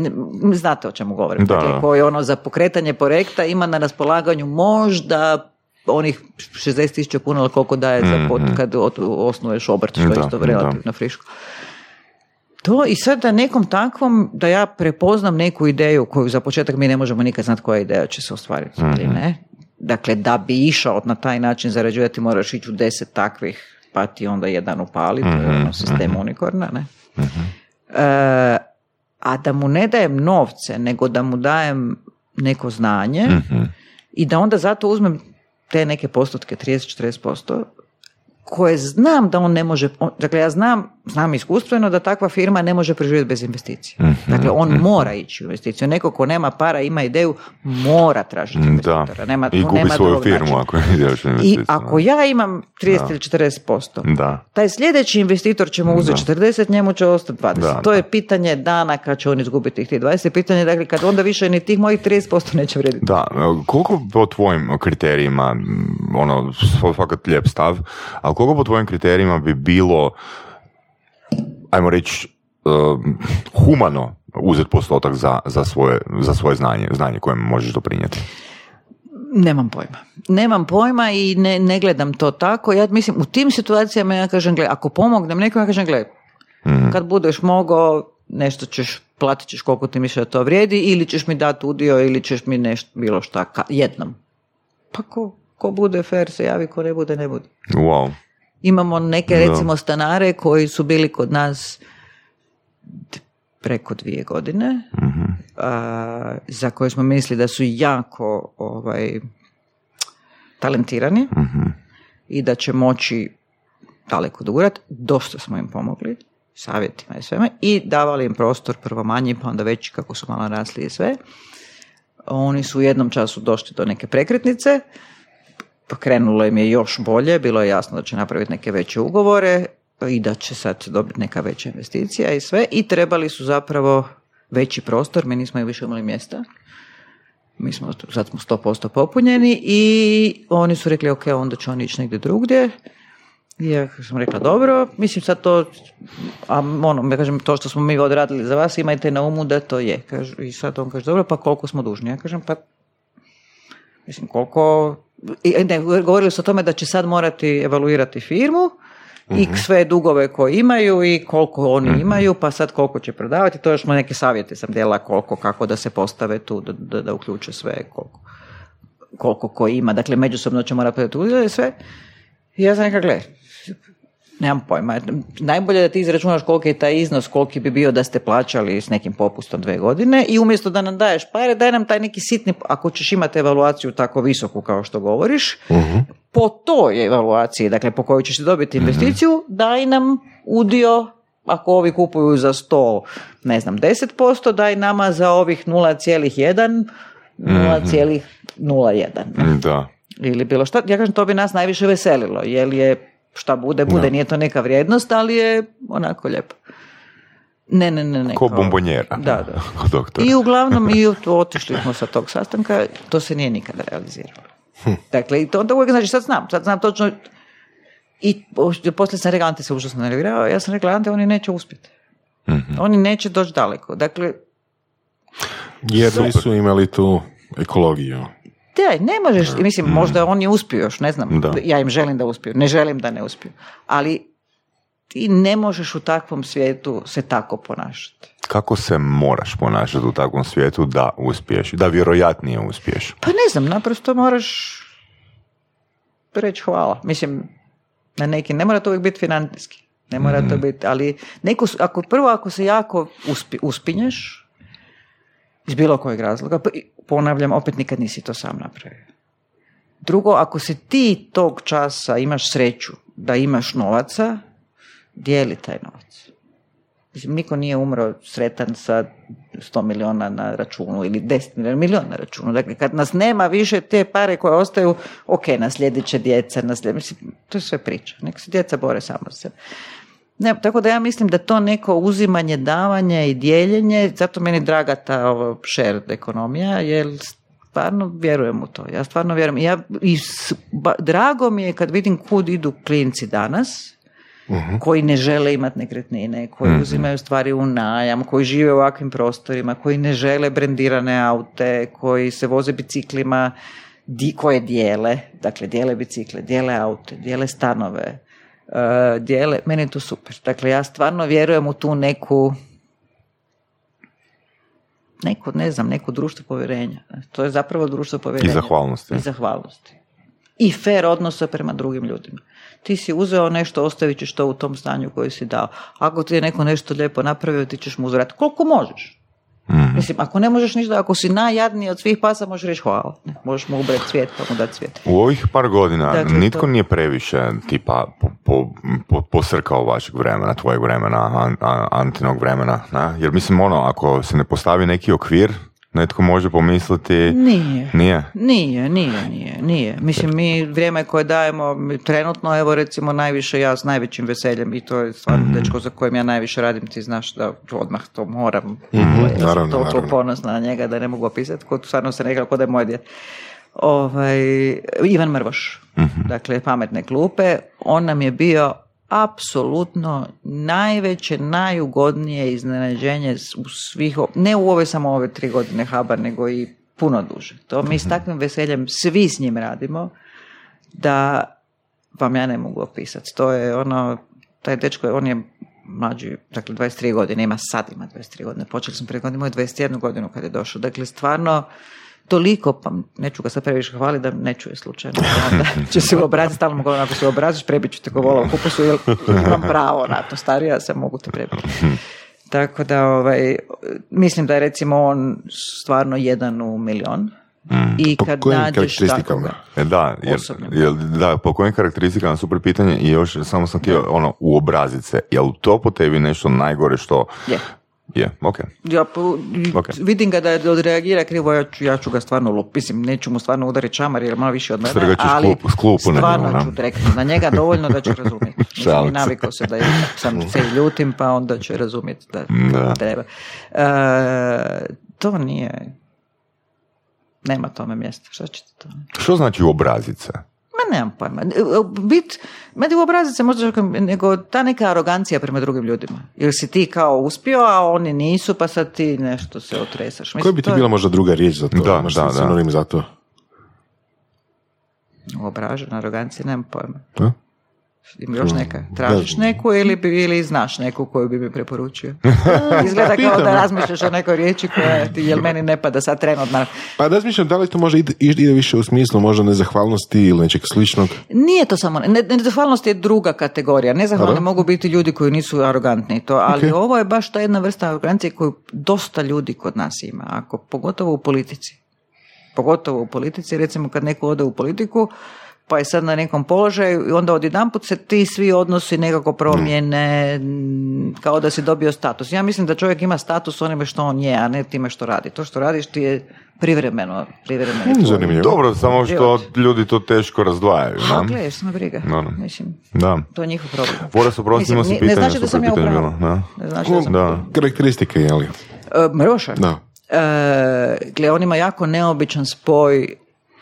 znate o čemu govorim. Da. Dakle, koji ono za pokretanje projekta ima na raspolaganju možda onih 60 tisuća kuna ili koliko daje za pot, mhm. kad osnuješ obrt, što je isto relativno friško. To i sad da nekom takvom, da ja prepoznam neku ideju koju za početak mi ne možemo nikad znati koja ideja će se ostvariti ili mhm. ne. Dakle, da bi išao na taj način zarađivati moraš ići u deset takvih, pa ti onda jedan upali, to je ono sistem unikorna, ne. E, a da mu ne dajem novce, nego da mu dajem neko znanje, I da onda zato uzmem te neke postotke, 30-40%, koje znam da on ne može, dakle ja znam, znam iskustveno da takva firma ne može preživjeti bez investicije. Mhm, Dakle, on mora ići u investiciju. Neko ko nema para, ima ideju, mora tražiti Da. investitora. Nema, I gubi nema svoju firmu načina. ako ideš u I investiciju. ako ja imam 30 ili 40%, Da. taj sljedeći investitor će mu uzeti 40, njemu će ostati 20. Da, to je pitanje dana kad će on izgubiti tih 20. Pitanje dakle kad onda više ni tih mojih 30% neće vrijediti. Da, koliko po tvojim kriterijima, ono, fakat lijep stav, ali koliko po tvojim kriterijima bi bilo, ajmo reći, um, humano uzeti postotak za, za, svoje, za svoje znanje, znanje koje možeš doprinijeti? Nemam pojma. Nemam pojma i ne, ne gledam to tako. Ja mislim, u tim situacijama ja kažem, gle, ako pomognem nekom, ja kažem, gle, kad budeš mogao, nešto ćeš, platit ćeš koliko ti misliš da to vrijedi, ili ćeš mi dati udio, ili ćeš mi nešto, bilo šta, ka, jednom. Pa ko, ko bude fair se javi, ko ne bude, ne bude. Wow. Imamo neke, recimo, stanare koji su bili kod nas preko dvije godine, a, za koje smo mislili da su jako ovaj, talentirani i da će moći daleko durat. Dosta smo im pomogli, savjetima i sveme, i davali im prostor, prvo manji, pa onda veći kako su malo rasli i sve. Oni su u jednom času došli do neke prekretnice, krenulo im je još bolje, bilo je jasno da će napraviti neke veće ugovore i da će sad dobiti neka veća investicija i sve i trebali su zapravo veći prostor, mi nismo više imali mjesta. Mi smo, sad smo 100% popunjeni i oni su rekli ok, onda će oni ići negdje drugdje. Ja sam rekla dobro, mislim sad to, a ono, ja kažem, to što smo mi odradili za vas, imajte na umu da to je. Kažu, I sad on kaže, dobro, pa koliko smo dužni? Ja kažem, pa Mislim, koliko... i, Ne, govorili su o tome da će sad morati evaluirati firmu i sve dugove koje imaju i koliko oni imaju, pa sad koliko će prodavati. To još neke savjete sam djela koliko, kako da se postave tu, da, da, da uključe sve, koliko, koliko ko ima. Dakle, međusobno će morati prodati udjele i sve. I ja sam rekla, gle, nemam pojma. Najbolje je da ti izračunaš koliki je taj iznos, koliki bi bio da ste plaćali s nekim popustom dve godine i umjesto da nam daješ pare, daj nam taj neki sitni, ako ćeš imati evaluaciju tako visoku kao što govoriš, po toj evaluaciji, dakle po kojoj ćeš dobiti investiciju, daj nam udio ako ovi kupuju za 100, ne znam, 10%, daj nama za ovih 0,1, 0,01 Da. ili bilo šta. Ja kažem, to bi nas najviše veselilo, jer je šta bude, bude, nije to neka vrijednost, ali je onako lijepo. Ne, ne, ne, ne. Ko bombonjera. Da, da. I uglavnom i otišli smo sa tog sastanka, to se nije nikada realiziralo. Dakle, i to onda uvijek, znači sad znam, sad znam točno i po- poslije sam rekla, Ante se užasno nervirao, ja sam rekla, Ante, oni neće uspjeti. Oni neće doći daleko. Dakle, Jer nisu imali tu ekologiju. Daj, ne možeš, mislim, možda oni uspiju još, ne znam, Da. ja im želim da uspiju, ne želim da ne uspiju, ali ti ne možeš u takvom svijetu se tako ponašati. Kako se moraš ponašati u takvom svijetu da uspiješ, da vjerojatnije uspiješ? Pa ne znam, naprosto moraš reći hvala. Mislim, na neki, ne mora to uvijek biti financijski, ne mora to biti, ali neko, ako, prvo ako se jako uspi, uspinješ, iz bilo kojeg razloga, pa ponavljam, opet nikad nisi to sam napravio. Drugo, ako se ti tog časa imaš sreću da imaš novaca, dijeli taj novac. Mislim, niko nije umro sretan sa 100 miliona na računu ili 10 miliona, milion na računu. Dakle, kad nas nema više, te pare koje ostaju, ok, naslijedit će djeca, naslijed... mislim, to je sve priča. Nek se djeca bore samo sebe. Ne, tako da ja mislim da to neko uzimanje, davanje i dijeljenje, zato meni draga ta ovo, shared ekonomija, jer stvarno vjerujem u to. Ja stvarno vjerujem. Ja, i s- ba- drago mi je kad vidim kud idu klinci danas, koji ne žele imati nekretnine, koji uzimaju stvari u najam, koji žive u ovakvim prostorima, koji ne žele brendirane aute, koji se voze biciklima, di, koje dijele, dakle dijele bicikle, dijele aute, dijele stanove, e, dijele, meni je to super. Dakle, ja stvarno vjerujem u tu neku neko, ne znam, neko društvo povjerenja. To je zapravo društvo povjerenja. I zahvalnosti. I zahvalnosti. I fair odnosa prema drugim ljudima. Ti si uzeo nešto, ostavit ćeš to u tom stanju koji si dao. Ako ti je neko nešto lijepo napravio, ti ćeš mu uzvratiti. Koliko možeš? Mislim, ako ne možeš ništa, ako si najjadniji od svih pasa, možeš reći hvala. Ne, možeš mu ubrati cvijet, pa mu dati cvijet. U ovih par godina Dakle, nitko to- nije previše tipa po, po, po- posrkao vašeg vremena, tvojeg vremena, an, a- Antinog vremena, na? jer mislim ono, ako se ne postavi neki okvir, netko može pomisliti... Nije. Nije? Nije, nije, nije, nije. Mislim, mi vrijeme koje dajemo, trenutno, evo recimo najviše ja s najvećim veseljem i to je stvarno Mhm. dečko za kojim ja najviše radim, ti znaš da odmah to moram. Mhm, Ja sam naravno, toliko naravno. ponosna na njega da ne mogu opisati, kod stvarno se nekako da je moj djed. Ovaj, Ivan Mrvoš, Mhm. dakle pametne klupe, on nam je bio apsolutno najveće, najugodnije iznenađenje u svih, ne u ove samo ove tri godine Habar, nego i puno duže. To mi s takvim veseljem svi s njim radimo, da vam ja ne mogu opisati. To je ono, taj dečko, on je mlađi, dakle 23 godine, ima sad ima 23 godine, počeli smo prije godine, imao je 21 godinu kad je došao. Dakle, stvarno, toliko, pa neću ga sad previše hvaliti da ne čuje slučajno. pa Onda će se obraziti, stalno govorim, ako se obraziš, prebit ću te ko vola u kupusu, jer imam pravo na to, starija sam, mogu te prebiti. Tako da, ovaj, mislim da je recimo on stvarno jedan u milion. I Po kad kojim nađeš karakteristikama? E, Da, jer, jer, da, po kojim karakteristikama, super pitanje i još samo sam htio, ono, u obrazice, je li to po tebi nešto najgore što... Je. Je, ok. Ja po- Ok. vidim ga da odreagira krivo, ja ću, ja ću ga stvarno lup. Mislim, neću mu stvarno udariti čamar jer je malo više od mene, ali klup- klupu na stvarno njega, ću direktno na njega dovoljno da će razumjeti. Mislim, navikao se da je, sam se i ljutim, pa onda će razumjeti da, Da. treba. E, to nije, nema tome mjesta. Šta ćete to? Što znači? Ma nemam pojma. Bit, meni u obrazice možda čak nego ta neka arogancija prema drugim ljudima. Jer si ti kao uspio, a oni nisu, pa sad ti nešto se otresaš. Koja bi ti to bila možda druga riječ za to? Da, Imaš da, da. za to? Obražena arogancija, nemam pojma. Da? Ima još neka? Tražiš neku ili, bi, ili znaš neku koju bi mi preporučio? Izgleda kao da razmišljaš o nekoj riječi koja ti, jel meni ne pada sad trenutno. Pa razmišljam da li to može ide, ide više u smislu možda nezahvalnosti ili nečeg sličnog. Nije to samo, ne, nezahvalnost je druga kategorija. Nezahvalni Dobro. mogu biti ljudi koji nisu arogantni, to, ali Ok. ovo je baš ta jedna vrsta arogancije koju dosta ljudi kod nas ima, ako, pogotovo u politici. Pogotovo u politici, recimo kad neko ode u politiku, pa je sad na nekom položaju i onda odjedanput se ti svi odnosi nekako promijene, kao da si dobio status. Ja mislim da čovjek ima status onime što on je, a ne time što radi. To što radiš ti je privremeno, privremeno. Zanimljivo. Dobro, samo što Život. ljudi to teško razdvajaju. Da? gledaj, što me briga. Da, da. Mislim, Da. to je njihov problem. Boras, oprosti, imao ne- pitanje, Ne znači da sam ja u pitanje pravu. bilo, da. Ne znači da sam Da. Karakteristike, je li? E, Mroša? Da. E, gle, on ima jako neobičan spoj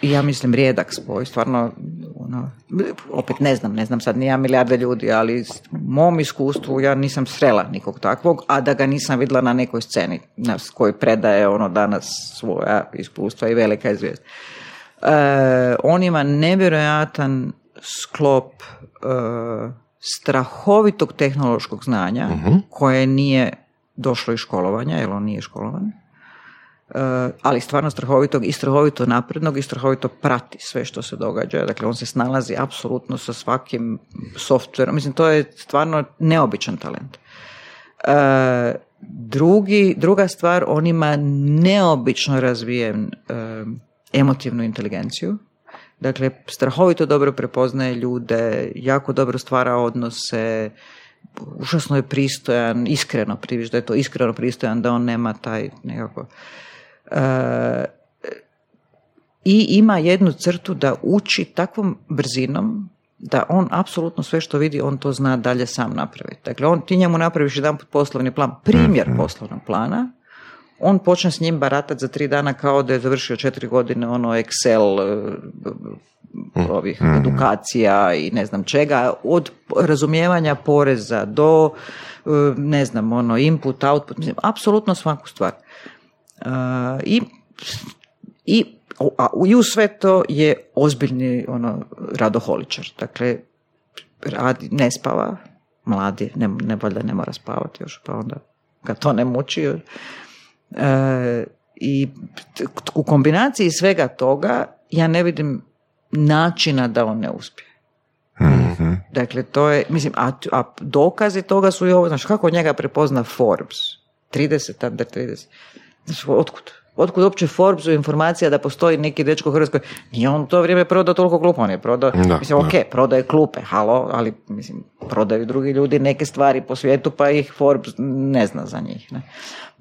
ja mislim rijedak spoj, stvarno, ono, opet ne znam, ne znam sad ni ja milijarde ljudi, ali u mom iskustvu ja nisam srela nikog takvog, a da ga nisam vidjela na nekoj sceni na koji predaje ono danas svoja iskustva i velika izvijest. E, on ima nevjerojatan sklop e, strahovitog tehnološkog znanja koje nije došlo iz školovanja, jer on nije školovan. E, ali stvarno strahovitog i strahovito naprednog i strahovito prati sve što se događa. Dakle, on se snalazi apsolutno sa svakim softverom. Mislim, to je stvarno neobičan talent. E, drugi, druga stvar, on ima neobično razvijen e, emotivnu inteligenciju. Dakle, strahovito dobro prepoznaje ljude, jako dobro stvara odnose, užasno je pristojan, iskreno priviš da je to iskreno pristojan, da on nema taj nekako... E, I ima jednu crtu da uči takvom brzinom da on apsolutno sve što vidi, on to zna dalje sam napraviti. Dakle, on, ti njemu napraviš jedan poslovni plan, primjer poslovnog plana, on počne s njim baratati za tri dana kao da je završio četiri godine ono Excel e, ovih edukacija i ne znam čega, od razumijevanja poreza do e, ne znam, ono input, output, mislim, apsolutno svaku stvar. I, i, a, i u sve to je ozbiljni ono, radoholičar. Dakle, radi, ne spava, mladi, ne, ne valjda ne mora spavati još, pa onda ga to ne muči. E, I u kombinaciji svega toga ja ne vidim načina da on ne uspije. Mhm. Dakle, to je, mislim, a, a dokazi toga su i ovo, znaš, kako njega prepozna Forbes? 30, under 30. Znaš, otkud? Otkud uopće Forbesu informacija da postoji neki dečko u Hrvatskoj? Nije on u to vrijeme prodao toliko klupa, on je prodao, Da, mislim, da. ok, prodaje klupe, halo, ali, mislim, prodaju drugi ljudi neke stvari po svijetu, pa ih Forbes ne zna za njih, ne.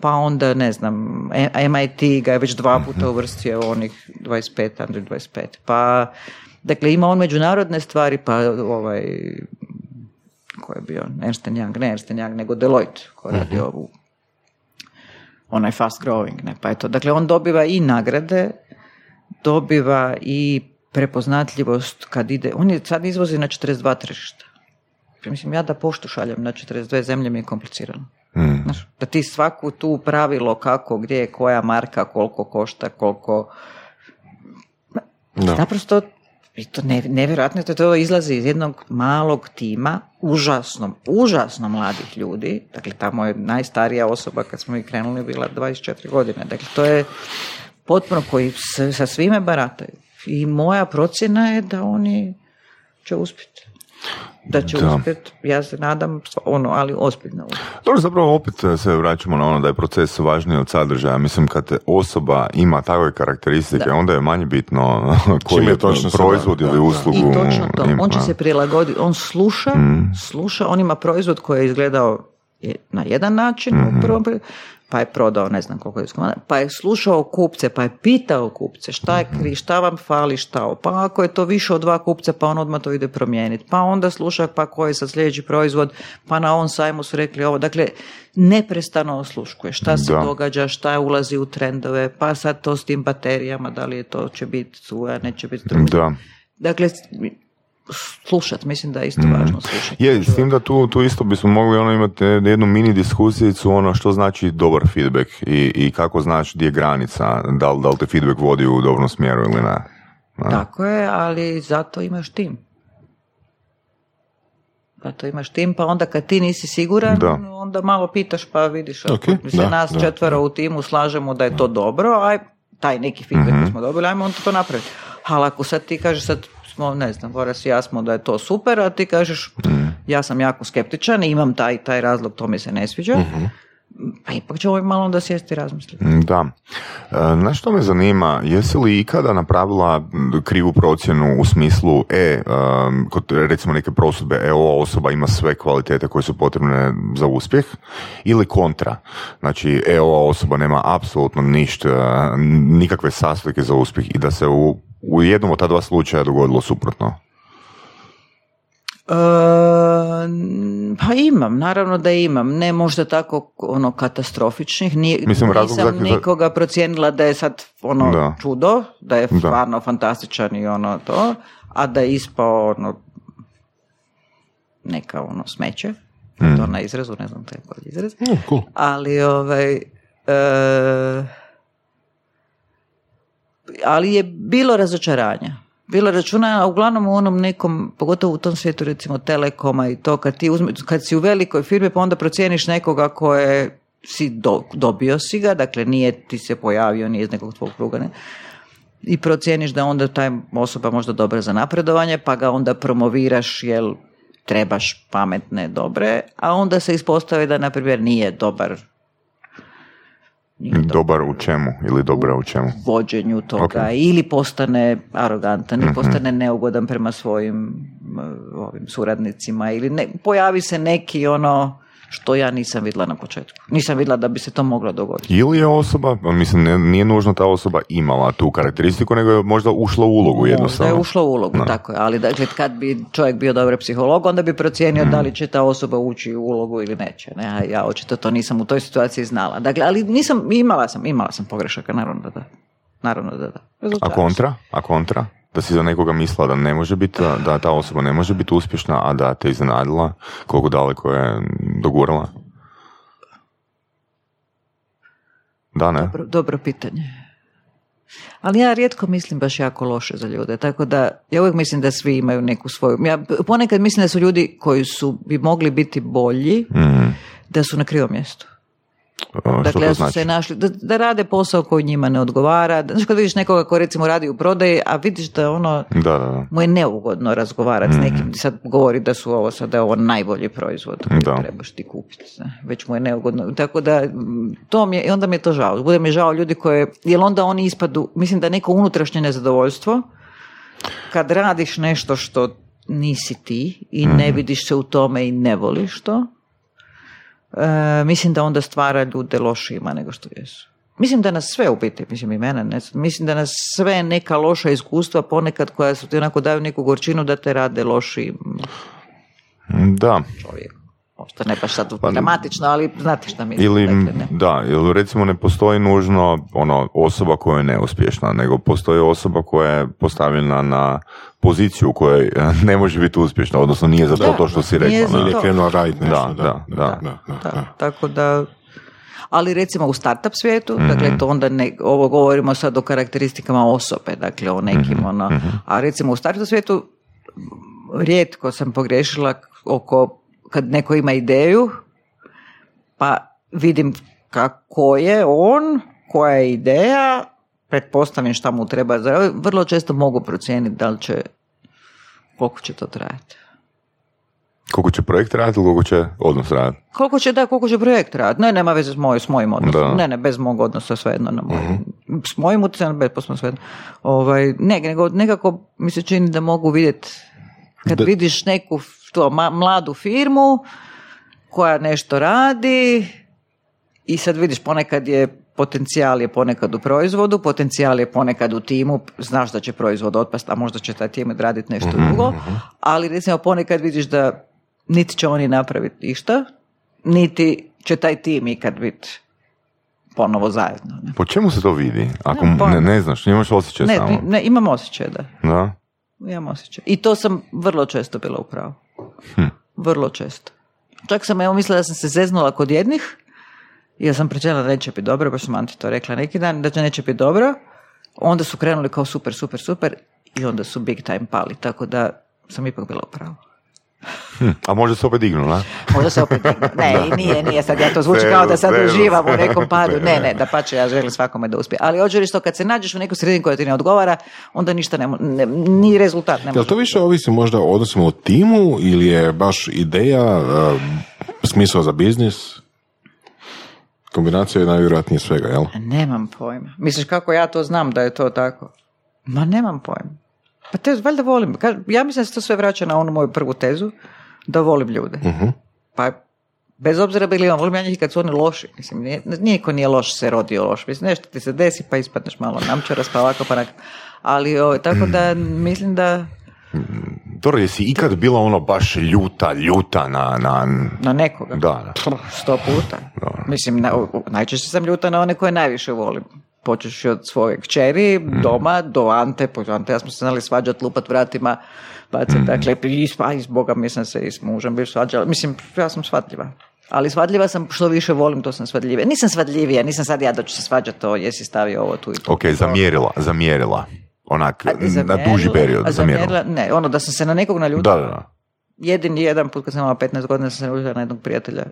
Pa onda, ne znam, E- MIT ga je već dva puta uvrstio u onih 25, under 25, pa, dakle, ima on međunarodne stvari, pa ovaj, ko je bio, Ernst Young, ne Ernst Young, nego Deloitte, ko je radio ovu onaj fast growing, ne, pa eto, dakle on dobiva i nagrade, dobiva i prepoznatljivost kad ide, on je sad izvozi na 42 tržišta. Mislim, ja da poštu šaljem na 42 zemlje mi je komplicirano. Mm. Znaš, da ti svaku tu pravilo kako, gdje je koja marka, koliko košta, koliko... Da. Naprosto, i to ne, nevjerojatno je to izlazi iz jednog malog tima, užasno, užasno mladih ljudi. Dakle, tamo je najstarija osoba kad smo mi krenuli bila 24 godine. Dakle, to je potpuno koji s- sa svime barataju. I moja procjena je da oni će uspjeti. Da će Da. uspjeti, ja se nadam, ono, ali ozbiljno. Dobro, zapravo opet se vraćamo na ono da je proces važniji od sadržaja. Mislim, kad osoba ima takve karakteristike, onda je manje bitno koji Čime je točno proizvod ili da, da. uslugu. I točno to. ima. On će se prilagoditi. On sluša, sluša. On ima proizvod koji je izgledao je- na jedan način u prvom pri- pa je prodao ne znam koliko je iskomada, pa je slušao kupce, pa je pitao kupce šta je kri, šta vam fali, šta, pa ako je to više od dva kupca, pa on odmah to ide promijeniti, pa onda sluša pa koji je sad sljedeći proizvod, pa na ovom sajmu su rekli ovo, dakle neprestano osluškuje šta se Da. događa, šta ulazi u trendove, pa sad to s tim baterijama, da li je to će biti suja, neće biti struja. Da. Dakle, slušat, mislim da je isto važno slušati. Je, s tim da tu, tu isto bismo mogli ono imati jednu mini diskusijicu ono što znači dobar feedback i, i kako znaš gdje je granica, da li, da li te feedback vodi u dobrom smjeru ili ne. Da. Tako je, ali zato imaš tim. Zato imaš tim, pa onda kad ti nisi siguran, Da. onda malo pitaš pa vidiš. Ok, ako mi se da, nas da, četvero u timu slažemo da je to dobro, aj taj neki feedback Mhm. koji smo dobili, ajmo onda to napraviti. Ali ako sad ti kažeš sad smo, ne znam, Boras i ja smo da je to super, a ti kažeš Mhm. ja sam jako skeptičan i imam taj taj razlog, to mi se ne sviđa, Mhm. Pa ipak ćemo malo onda sjesti i razmisliti. Da. E, Znaš što me zanima, jesi li ikada napravila krivu procjenu u smislu, e, um, kod recimo neke prosudbe, e, ova osoba ima sve kvalitete koje su potrebne za uspjeh, ili kontra, znači, e, ova osoba nema apsolutno ništa, nikakve sastojke za uspjeh i da se u, u jednom od ta dva slučaja dogodilo suprotno. E, pa imam, naravno da imam. Ne možda tako ono katastrofičnih. Nije, Mislim, nisam za- nikoga procijenila da je sad ono Da. čudo, da je Da. stvarno fantastičan i ono to, a da je ispao ono neka ono smeće. To na izrazu, ne znam taj bolji izraz. Mm, cool. Ali ovaj e, ali je bilo razočaranja. Bilo računa, a uglavnom u onom nekom, pogotovo u tom svijetu recimo telekoma i to kad ti uzme, kad si u velikoj firmi pa onda procijeniš nekoga koje si do- dobio si ga, dakle nije ti se pojavio, nije iz nekog tvog kruga, ne? i procijeniš da onda taj osoba možda dobra za napredovanje, pa ga onda promoviraš jel trebaš pametne, dobre, a onda se ispostavi da na primjer nije dobar Dobar u čemu ili dobra u čemu? vođenju toga Ok. ili postane arogantan ili postane neugodan prema svojim ovim suradnicima ili ne, pojavi se neki ono što ja nisam vidjela na početku. Nisam vidjela da bi se to moglo dogoditi. Ili je osoba, mislim, nije nužno ta osoba imala tu karakteristiku, nego je možda ušla u ulogu Da jednostavno. je ušlo u ulogu, tako je. Ali dakle, kad bi čovjek bio dobar psiholog, onda bi procijenio da li će ta osoba ući u ulogu ili neće. Ne? A ja očito to nisam u toj situaciji znala. Dakle, ali nisam, imala sam, imala sam pogrešaka, naravno da da. Naravno da da. A Razočaram se. kontra? A kontra? Da si za nekoga mislila da ne može biti, da ta osoba ne može biti uspješna, a da te iznenadila koliko daleko je dogurala? Da, ne? Dobro, dobro pitanje. Ali ja rijetko mislim baš jako loše za ljude, tako da ja uvijek mislim da svi imaju neku svoju. Ja ponekad mislim da su ljudi koji su bi mogli biti bolji, Mhm. da su na krivom mjestu. Što Dakle, to da su znači? se našli, da, da rade posao koji njima ne odgovara. Znaš, kad vidiš nekoga ko recimo radi u prodaji, a vidiš da ono, Da, da, da. mu je neugodno razgovarati s nekim, sad govori da su ovo sad, da je ovo najbolji proizvod koji Da. trebaš ti kupiti. Već mu je neugodno. Tako da, to mi je, i onda mi je to žao. Bude mi žao ljudi koje, jer onda oni ispadu, mislim da neko unutrašnje nezadovoljstvo, kad radiš nešto što nisi ti i ne vidiš se u tome i ne voliš to, e, mislim da onda stvara ljude lošijima nego što jesu. Mislim da nas sve u biti, mislim i mene, ne, mislim da nas sve neka loša iskustva ponekad koja su ti onako daju neku gorčinu da te rade lošijim Da. čovjekom. Možda ne baš sad dramatično, ali znate šta mislim. Ili, dakle, ne. da, ili recimo ne postoji nužno ono, osoba koja je neuspješna, nego postoji osoba koja je postavljena na poziciju u kojoj eh, ne može biti uspješna, odnosno nije za to Da, to što si rekla. Ili je to. krenuo raditi nešto. Da, da, da. Da, da. tako da ali recimo u startup svijetu, Mhm. dakle to onda ne, ovo govorimo sad o karakteristikama osobe, dakle o nekim Mhm, ono, a recimo u startup svijetu rijetko sam pogrešila oko kad neko ima ideju, pa vidim kako je on, koja je ideja, pretpostavim šta mu treba vrlo često mogu procijeniti da li će koliko će to trajati. Koliko će projekt raditi ili koliko će odnos raditi? Koliko će da, koliko će projekt raditi? Ne, nema veze s, moj, s mojim odnosom. Da. Ne, ne, bez mog odnosa svejedno. Na moj, S mojim utjecajem, bez posma svejedno. Ovaj, ne, nego nekako mi se čini da mogu vidjeti kad Da- vidiš neku to, ma- mladu firmu koja nešto radi i sad vidiš ponekad je potencijal je ponekad u proizvodu, potencijal je ponekad u timu, znaš da će proizvod otpast, a možda će taj tim raditi nešto drugo, ali recimo ponekad vidiš da niti će oni napraviti išta, niti će taj tim ikad biti ponovo zajedno. Ne, Po čemu se to vidi? Ako Nemam pojma. ne, ne znaš, nemaš osjećaj ne, samo. ne, imam osjećaj da. Da? Imam osjećaj. I to sam vrlo često bila u pravu. Vrlo često. Čak sam evo mislila da sam se zeznula kod jednih, jer sam pričala da neće biti dobro, baš sam Anti to rekla neki dan, da će neće biti dobro. Onda su krenuli kao super, super, super i onda su big time pali, tako da sam ipak bila u pravu. Hm, A može se opet dignu, na? Možda se opet digne. Ne, i nije, nije sad, ja to zvuči kao da sad uživam u nekom padu. Ne, ne, da pače, ja želim svakome da uspije. Ali hoću reći to, kad se nađeš u neku sredinu koja ti ne odgovara, onda ništa ne, ne ni rezultat ne Jel može. to više ovisi možda o odnosima u timu ili je baš ideja, uh, smisao za biznis? Kombinacija je najvjerojatnije svega, jel? Nemam pojma. Misliš kako ja to znam da je to tako? Ma nemam pojma. Pa te valjda volim. Ja mislim da se to sve vraća na onu moju prvu tezu, da volim ljude. Pa bez obzira bili on, volim ja njih kad su oni loši. Mislim, nije, niko nije loš se rodio loš. Mislim, nešto ti se desi pa ispadneš malo namčaras pa ovako pa onako. Ali o, tako da mislim da Dobro, jesi ikad bila ono baš ljuta, ljuta na... na... na nekoga. Da, da. Sto puta. Mislim, na, najčešće sam ljuta na one koje najviše volim. Počeš od svoje kćeri, doma, do Ante, po Ante, ja smo se znali svađat, lupat vratima, bacati, dakle, i, s- a i s Boga mi sam se i s mužem bio svađala. Mislim, ja sam svadljiva. Ali svadljiva sam, što više volim, to sam svadljivija. Nisam svadljivija, nisam sad ja da ću se svađati to, jesi stavio ovo tu i tu. Ok, zamjerila, zamjerila. Onak, A na zamjerila- duži period a zamjerila. zamjerila- Ne, ono da sam se na nekog naljutila. Da, da, da. jedini jedan put kad sam imala 15 godina sam se naljutila na jednog prijatelja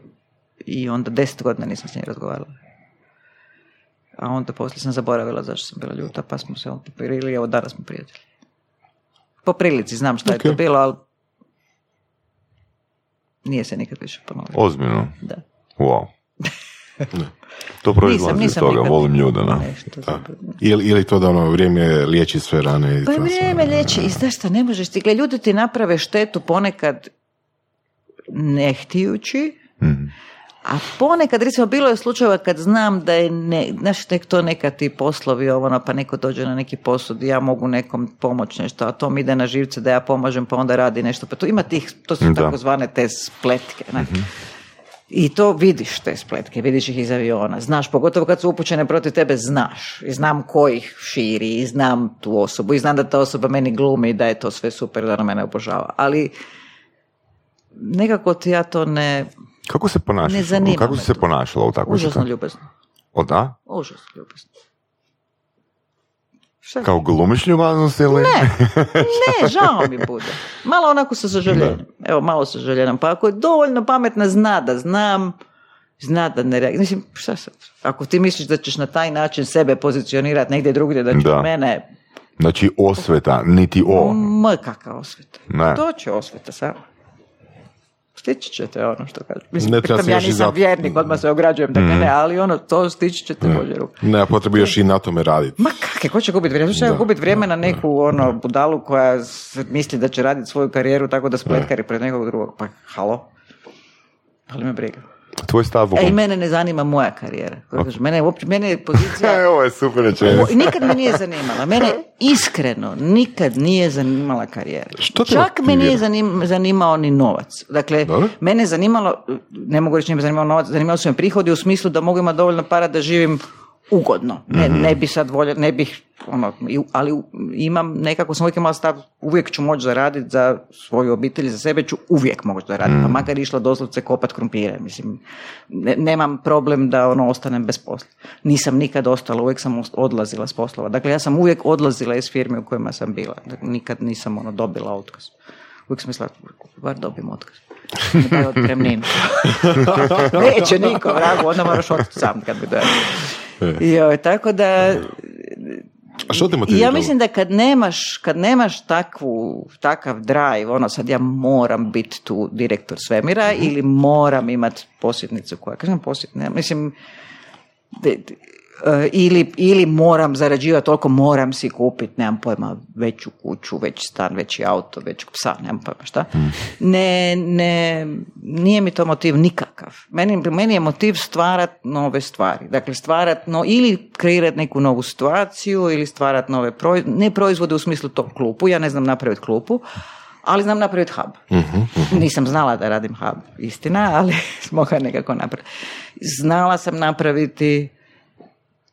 i onda 10 godina nisam s njim razgovarala. A onda poslije sam zaboravila zašto sam bila ljuta, pa smo se on popirili i evo danas smo prijatelji. Po prilici, znam šta je to bilo, ali nije se nikad više ponovilo. Ozbiljno. Da. Wow. To proizlazi iz toga, nikad- volim ljude, da. Nešto. Ili, ili to da ono vrijeme liječi sve rane? i Pa to sve. vrijeme liječi i znaš šta, ne možeš ti, gle, ljudi ti naprave štetu ponekad ne htijući, Mhm. A ponekad, recimo, bilo je slučajeva kad znam da je, ne, znaš, tek to neka ti poslovi, ovo, ono, pa neko dođe na neki posud, ja mogu nekom pomoći nešto, a to mi ide na živce da ja pomažem, pa onda radi nešto, pa to ima tih, to su. Mhm. takozvane te spletke, ne? I to vidiš te spletke, vidiš ih iz aviona, znaš, pogotovo kad su upućene protiv tebe, znaš. I znam ko ih širi, i znam tu osobu, i znam da ta osoba meni glumi i da je to sve super, da ona mene obožava. Ali nekako ti ja to ne... Kako se ponašaš? Ne zanima Kako me si se to. ponašala u takvoj Užasno ljubazno. O, da? Užasno ljubazno. Šta? Kao glumiš ljubaznost ili? Ne, ne, žao mi bude. Malo onako sa sažaljenjem. Evo, malo sa sažaljenjem. Pa ako je dovoljno pametna, zna da znam, zna da ne reagira. Mislim, šta sad? Ako ti misliš da ćeš na taj način sebe pozicionirati negdje drugdje, da će Da. mene Znači osveta, niti o. M kakva osveta. Ne. To će osveta samo. Stići ćete ono što kažem. Mislim, Ne treba ja nisam zato. vjernik, odmah se ograđujem, dakle ne, ali ono, to stići ćete Bože ruku. Nema potrebe još i na tome raditi. Ma kakve, ko će gubiti vrijeme? Što će gubiti vrijeme na neku ono budalu koja misli da će raditi svoju karijeru tako da spletkari pred nekog drugog? Pa halo? Ali me briga. Tvoj stav o E, i mene ne zanima moja karijera. Kažem, Mene, uopće, mene je pozicija... E, ovo je super rečenica. Ovo- Nikad me nije zanimala. Mene iskreno nikad nije zanimala karijera. Što te Čak me nije zanim- zanimao ni novac. Dakle, Dobro. mene zanimalo, ne mogu reći nije me zanimao novac, zanimalo su me prihodi u smislu da mogu imati dovoljno para da živim ugodno. Ne, Mhm. ne bi sad volio, ne bih, ono, ali imam, nekako sam uvijek imala stav, uvijek ću moći zaraditi za svoju obitelj, za sebe ću uvijek moći zaraditi, Mhm. pa makar išla doslovce kopat krumpire, mislim, ne- nemam problem da ono ostanem bez posla. Nisam nikad ostala, uvijek sam odlazila s poslova. Dakle, ja sam uvijek odlazila iz firme u kojima sam bila. Dakle, nikad nisam ono dobila otkaz. Uvijek sam mislila, bar dobijem otkaz. Ne daj otpremninu. Neće niko, vragu, onda moraš otići sam kad bi dojel. Joj, tako da, A što te i motivira? ja mislim da kad nemaš, kad nemaš takvu, takav drive, ono sad ja moram biti tu direktor svemira Mhm. ili moram imati posjetnicu koja, kažem posjetnicu, mislim, de- de- e, ili, ili moram zarađivati toliko, moram si kupiti, nemam pojma, veću kuću, veći stan, veći auto, većeg psa, nemam pojma šta. Ne, ne, nije mi to motiv nikakav. Meni, meni je motiv stvarat nove stvari. Dakle, stvarat, no, ili kreirat neku novu situaciju, ili stvarat nove proizvode, ne proizvode u smislu tog klupu, ja ne znam napraviti klupu, ali znam napraviti hub. Nisam znala da radim hub, istina, ali smo ga nekako napraviti. Znala sam napraviti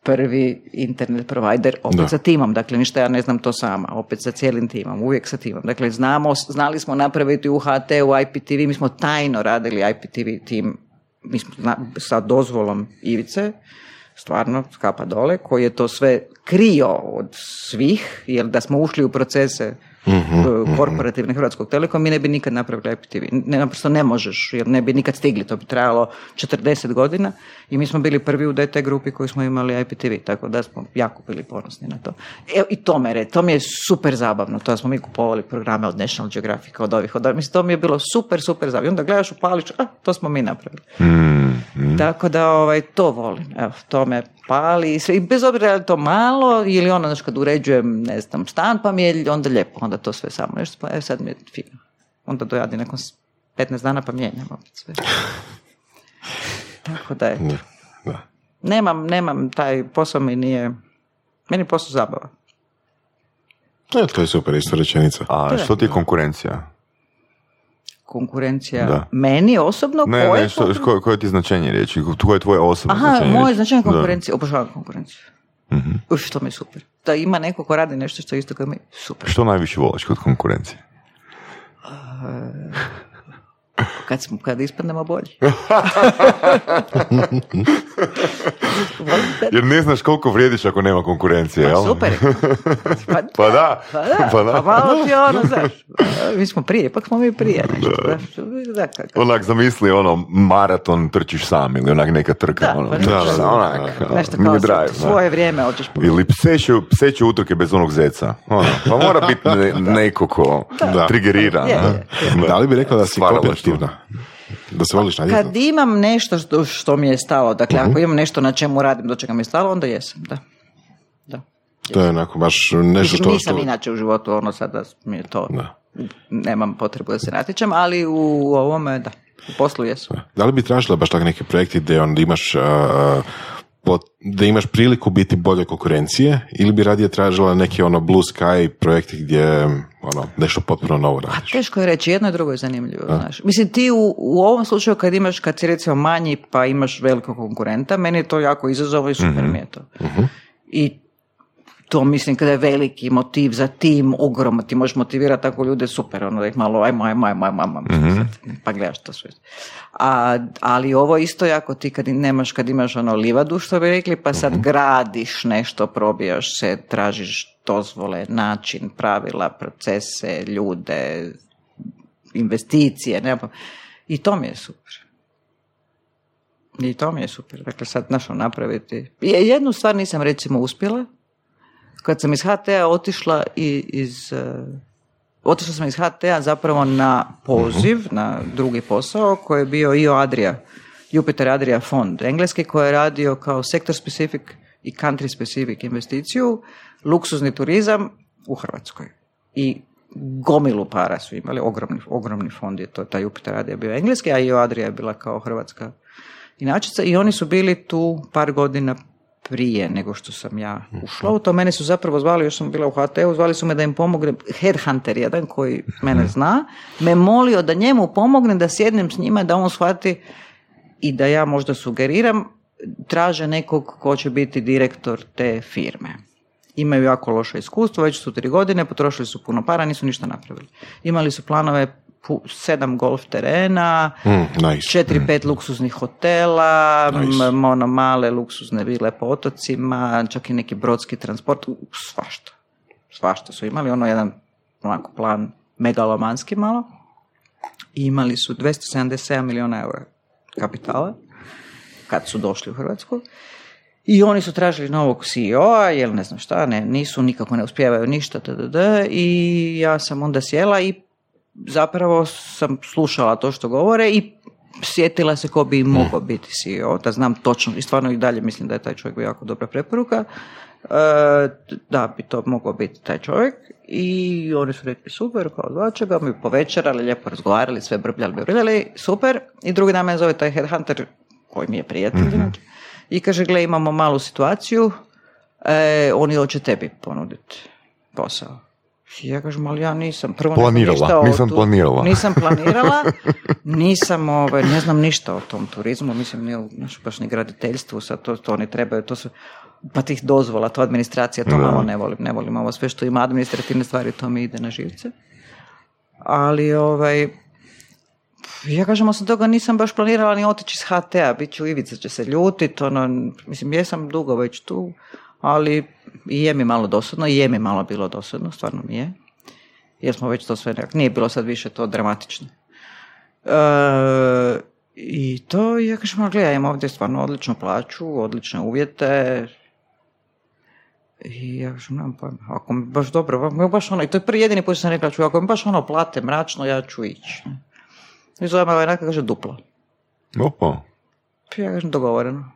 prvi internet provider opet Da. sa timom, dakle ništa ja ne znam to sama, opet sa cijelim timom, uvijek sa timom. Dakle, znamo, znali smo napraviti u HT, u IPTV, mi smo tajno radili IPTV tim, mi smo zna- sa dozvolom Ivice, stvarno skapa dole, koji je to sve krio od svih, jer da smo ušli u procese e, korporativne Hrvatskog Telekom, mi ne bi nikad napravili IPTV. Ne, naprosto ne možeš, jer ne bi nikad stigli. To bi trajalo 40 godina i mi smo bili prvi u DT grupi koji smo imali IPTV, tako da smo jako bili ponosni na to. Evo, I to me, re- to mi je super zabavno, to smo mi kupovali programe od National Geographic, od ovih, od ovih. Mislim, to mi je bilo super, super zabavno. I onda gledaš u palić, a, to smo mi napravili. Tako da ovaj, to volim. Evo, to me pali. i sve. I bez obzira je to malo ili ono, znaš, kad uređujem, ne znam, stan, pa mi je onda lijepo. Onda to sve samo nešto, pa evo sad mi je fino. Onda dojadi nakon s- 15 dana pa mijenjam opet sve. Tako da je. Da. Nemam, nemam, taj posao mi nije, meni je posao zabava. E, to je super isto rečenica. A što ti je konkurencija? Konkurencija Da. meni osobno, Ne, koje ne, što, koje, koje ti značenje riječi? Koje je tvoje osobno Aha, značenje moje riječi? značenje konkurencije, obožavam konkurenciju. Uf, to mi je super. Da ima neko ko radi nešto što isto kao mi, super. Što najviše voliš kod konkurencije? Kad, smo, kad ispadnemo bolji. Jer ne znaš koliko vrijediš ako nema konkurencije, jel? Super. je. Pa, Pa da, pa da, pa da. pa malo ti ono, znaš, mi smo prije, ipak smo mi prije nešto, znaš, da, kako. Onak zamisli ono maraton trčiš sam ili onak neka trka. Da, ono, pa da, da, da, onak, da. Nešto kao drive, da. svoje vrijeme hoćeš Ili pseće, pseće utrke bez onog zeca. Ono, pa mora biti ne- neko ko Da. trigerira. Je, ne? je, Da li bi rekla da si Stvaralaštvo. Kompetitivna? Da se voliš natjecati? Kad imam nešto što, što mi je stalo, dakle Mhm. ako imam nešto na čemu radim, do čega mi je stalo, onda jesam, da. Da. To je onako baš nešto što... nisam što... inače u životu ono sada mi je to, Da. nemam potrebu da se natječem, ali u ovome, da, u poslu jesu. Da li bi tražila baš tak neki projekti gdje onda imaš a, pot- da imaš priliku biti bolje konkurencije ili bi radije tražila neki ono blue sky projekti gdje ono nešto potpuno novo radiš? Teško je reći, jedno i drugo je zanimljivo, znaš. Mislim, ti u, u ovom slučaju kad imaš, kad si recimo manji pa imaš velikog konkurenta, meni je to jako izazovno i super mi je to. I to mislim kada je veliki motiv za tim, ogroman, ti možeš motivirati tako ljude, super, ono da ih malo, ajmo, ajmo, ajmo, ajmo, ajmo, sad, pa gledaš to sve. A, ali ovo isto jako ti kad nemaš, kad imaš ono livadu, što bi rekli, pa sad gradiš nešto, probijaš se, tražiš dozvole, način, pravila, procese, ljude, investicije, pa- i to mi je super. I to mi je super. Dakle, sad našao napraviti. Je- Jednu stvar nisam recimo uspjela. Kad sam iz HT-a otišla i iz... eh, Otišla sam iz HT-a zapravo na poziv, na drugi posao koji je bio IO Adria, Jupiter Adria fond engleski koji je radio kao sektor specific i country specific investiciju, luksuzni turizam u Hrvatskoj. I gomilu para su imali, ogromni, ogromni fond je to, taj Jupiter Adria bio engleski, a IO Adria je bila kao hrvatska inačica i oni su bili tu par godina prije nego što sam ja ušla u to. Mene su zapravo zvali, još sam bila u HT-u, zvali su me da im pomognem, headhunter jedan koji mene zna, me molio da njemu pomognem da sjednem s njima, da on shvati i da ja možda sugeriram, traže nekog ko će biti direktor te firme. Imaju jako loše iskustvo, već su tri godine, potrošili su puno para, nisu ništa napravili. Imali su planove sedam golf terena, Mm, nice. četiri, pet luksuznih hotela, Nice. m- ono male luksuzne vile po otocima, čak i neki brodski transport, svašta. Svašta su imali, ono jedan onako plan megalomanski malo. I imali su 277 milijuna eura kapitala kad su došli u Hrvatsku. I oni su tražili novog CEO-a, jel ne znam šta, ne, nisu, nikako ne uspijevaju ništa, tdd. I ja sam onda sjela i zapravo sam slušala to što govore i sjetila se ko bi mogao biti CEO, da znam točno i stvarno i dalje mislim da je taj čovjek bio jako dobra preporuka, e, da bi to mogao biti taj čovjek i oni su rekli super, kao zvače ga, mi povečerali, lijepo razgovarali, sve brbljali, brbljali, super. I drugi dan me zove taj headhunter koji mi je prijatelj inače, i kaže, gle, imamo malu situaciju, e, oni hoće tebi ponuditi posao. Ja kažem, ali ja nisam prvo Planirala, ništa o nisam tu- planirala. Nisam planirala, nisam, ovaj, ne znam ništa o tom turizmu, mislim, ni, o- znaš, baš ni graditeljstvu, sad to, to oni trebaju, to su, pa tih dozvola, to administracija, to malo ne volim, ne volim ovo sve što ima administrativne stvari, to mi ide na živce. Ali, ovaj, ja kažem, osim toga nisam baš planirala ni otići iz HT-a, bit ću Ivica će se ljutit, ono, mislim, jesam dugo već tu, ali i je mi malo dosadno, i je mi malo bilo dosadno, stvarno mi je. Jer smo već to sve nekak, nije bilo sad više to dramatično. E, I to, ja kažem, "Ma, gledaj, imam ovdje stvarno odličnu plaću, odlične uvjete, i ja kažem, nemam pojma, ako mi baš dobro, ako mi baš ono, i to je prvi jedini put sam rekla, čuj, ako mi baš ono plate mračno, ja ću ići. I zove me ovaj kaže duplo. Opa. Pa Ja kažem dogovoreno.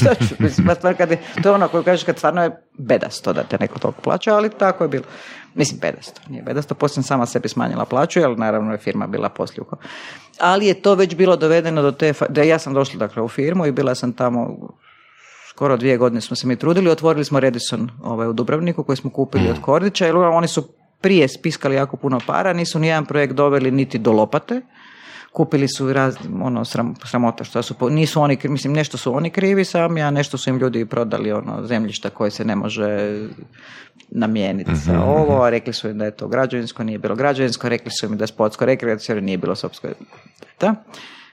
Šta ću, mislim, stvar kad je, to je ono koju kažeš kad stvarno je bedasto da te neko toliko plaća, ali tako je bilo. Mislim, bedasto, nije bedasto, poslije sam sama sebi smanjila plaću, jer naravno je firma bila poslije uko- Ali je to već bilo dovedeno do te, da ja sam došla dakle u firmu i bila sam tamo skoro dvije godine smo se mi trudili, otvorili smo Redison ovaj, u Dubrovniku koji smo kupili od Kordića, jer oni su prije spiskali jako puno para, nisu ni jedan projekt doveli niti do lopate, kupili su raz, ono, sram, sramota što su, nisu oni, mislim, nešto su oni krivi sami, a nešto su im ljudi prodali, ono, zemljišta koje se ne može namijeniti za ovo, a rekli su im da je to građevinsko, nije bilo građevinsko, rekli su im da je sportsko rekreacijsko, nije bilo sportsko. Da.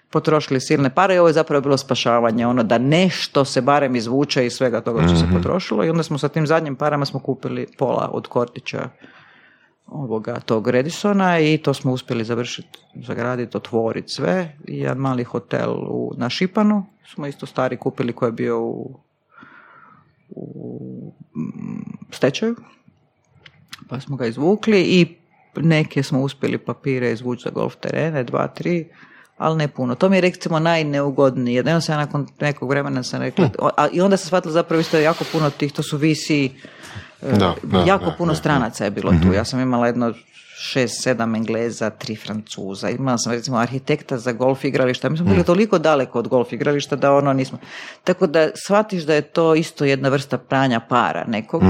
Potrošili silne pare i ovo je zapravo bilo spašavanje, ono da nešto se barem izvuče iz svega toga što se potrošilo i onda smo sa tim zadnjim parama smo kupili pola od Kortića ovoga tog Redisona i to smo uspjeli završiti, zagraditi, otvoriti sve i jedan mali hotel u, na Šipanu smo isto stari kupili koji je bio u, u mm, stečaju pa smo ga izvukli i neke smo uspjeli papire izvući za golf terene, dva, tri, ali ne puno. To mi je recimo najneugodnije. Jednom sam ja nakon nekog vremena sam rekla, a, i onda sam shvatila zapravo isto jako puno tih, to su visi, Da, da, jako da, puno da, stranaca je bilo tu. Ja sam imala jedno šest, sedam Engleza, tri Francuza. Imala sam recimo arhitekta za golf igrališta. Mi smo bili toliko daleko od golf igrališta da ono nismo. Tako da shvatiš da je to isto jedna vrsta pranja para nekog.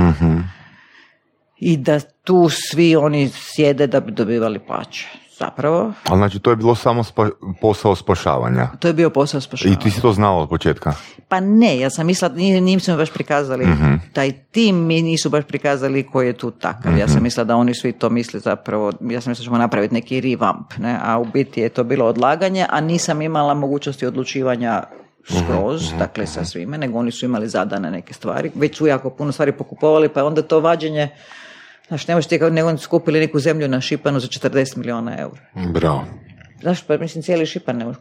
I da tu svi oni sjede da bi dobivali plaće. Zapravo, Ali znači to je bilo samo spa- posao spašavanja. to je bio posao I spašavanja. ti si to znala od početka. Pa ne, ja sam mislila, nisu mi baš prikazali, Mhm. taj tim mi nisu baš prikazali koji je tu takav. Ja Mhm. sam mislila da oni svi to misle zapravo, ja sam mislila da ćemo napraviti neki revamp, ne? a u biti je to bilo odlaganje, a nisam imala mogućnosti odlučivanja skroz, Mhm, dakle sa svime, nego oni su imali zadane neke stvari, već su jako puno stvari pokupovali, pa je onda to vađenje, znaš, ne možeš ti kao nego oni su kupili neku zemlju na Šipanu za 40 milijuna eura. Bravo. Zašto? Pa mislim cijeli Šipan ne može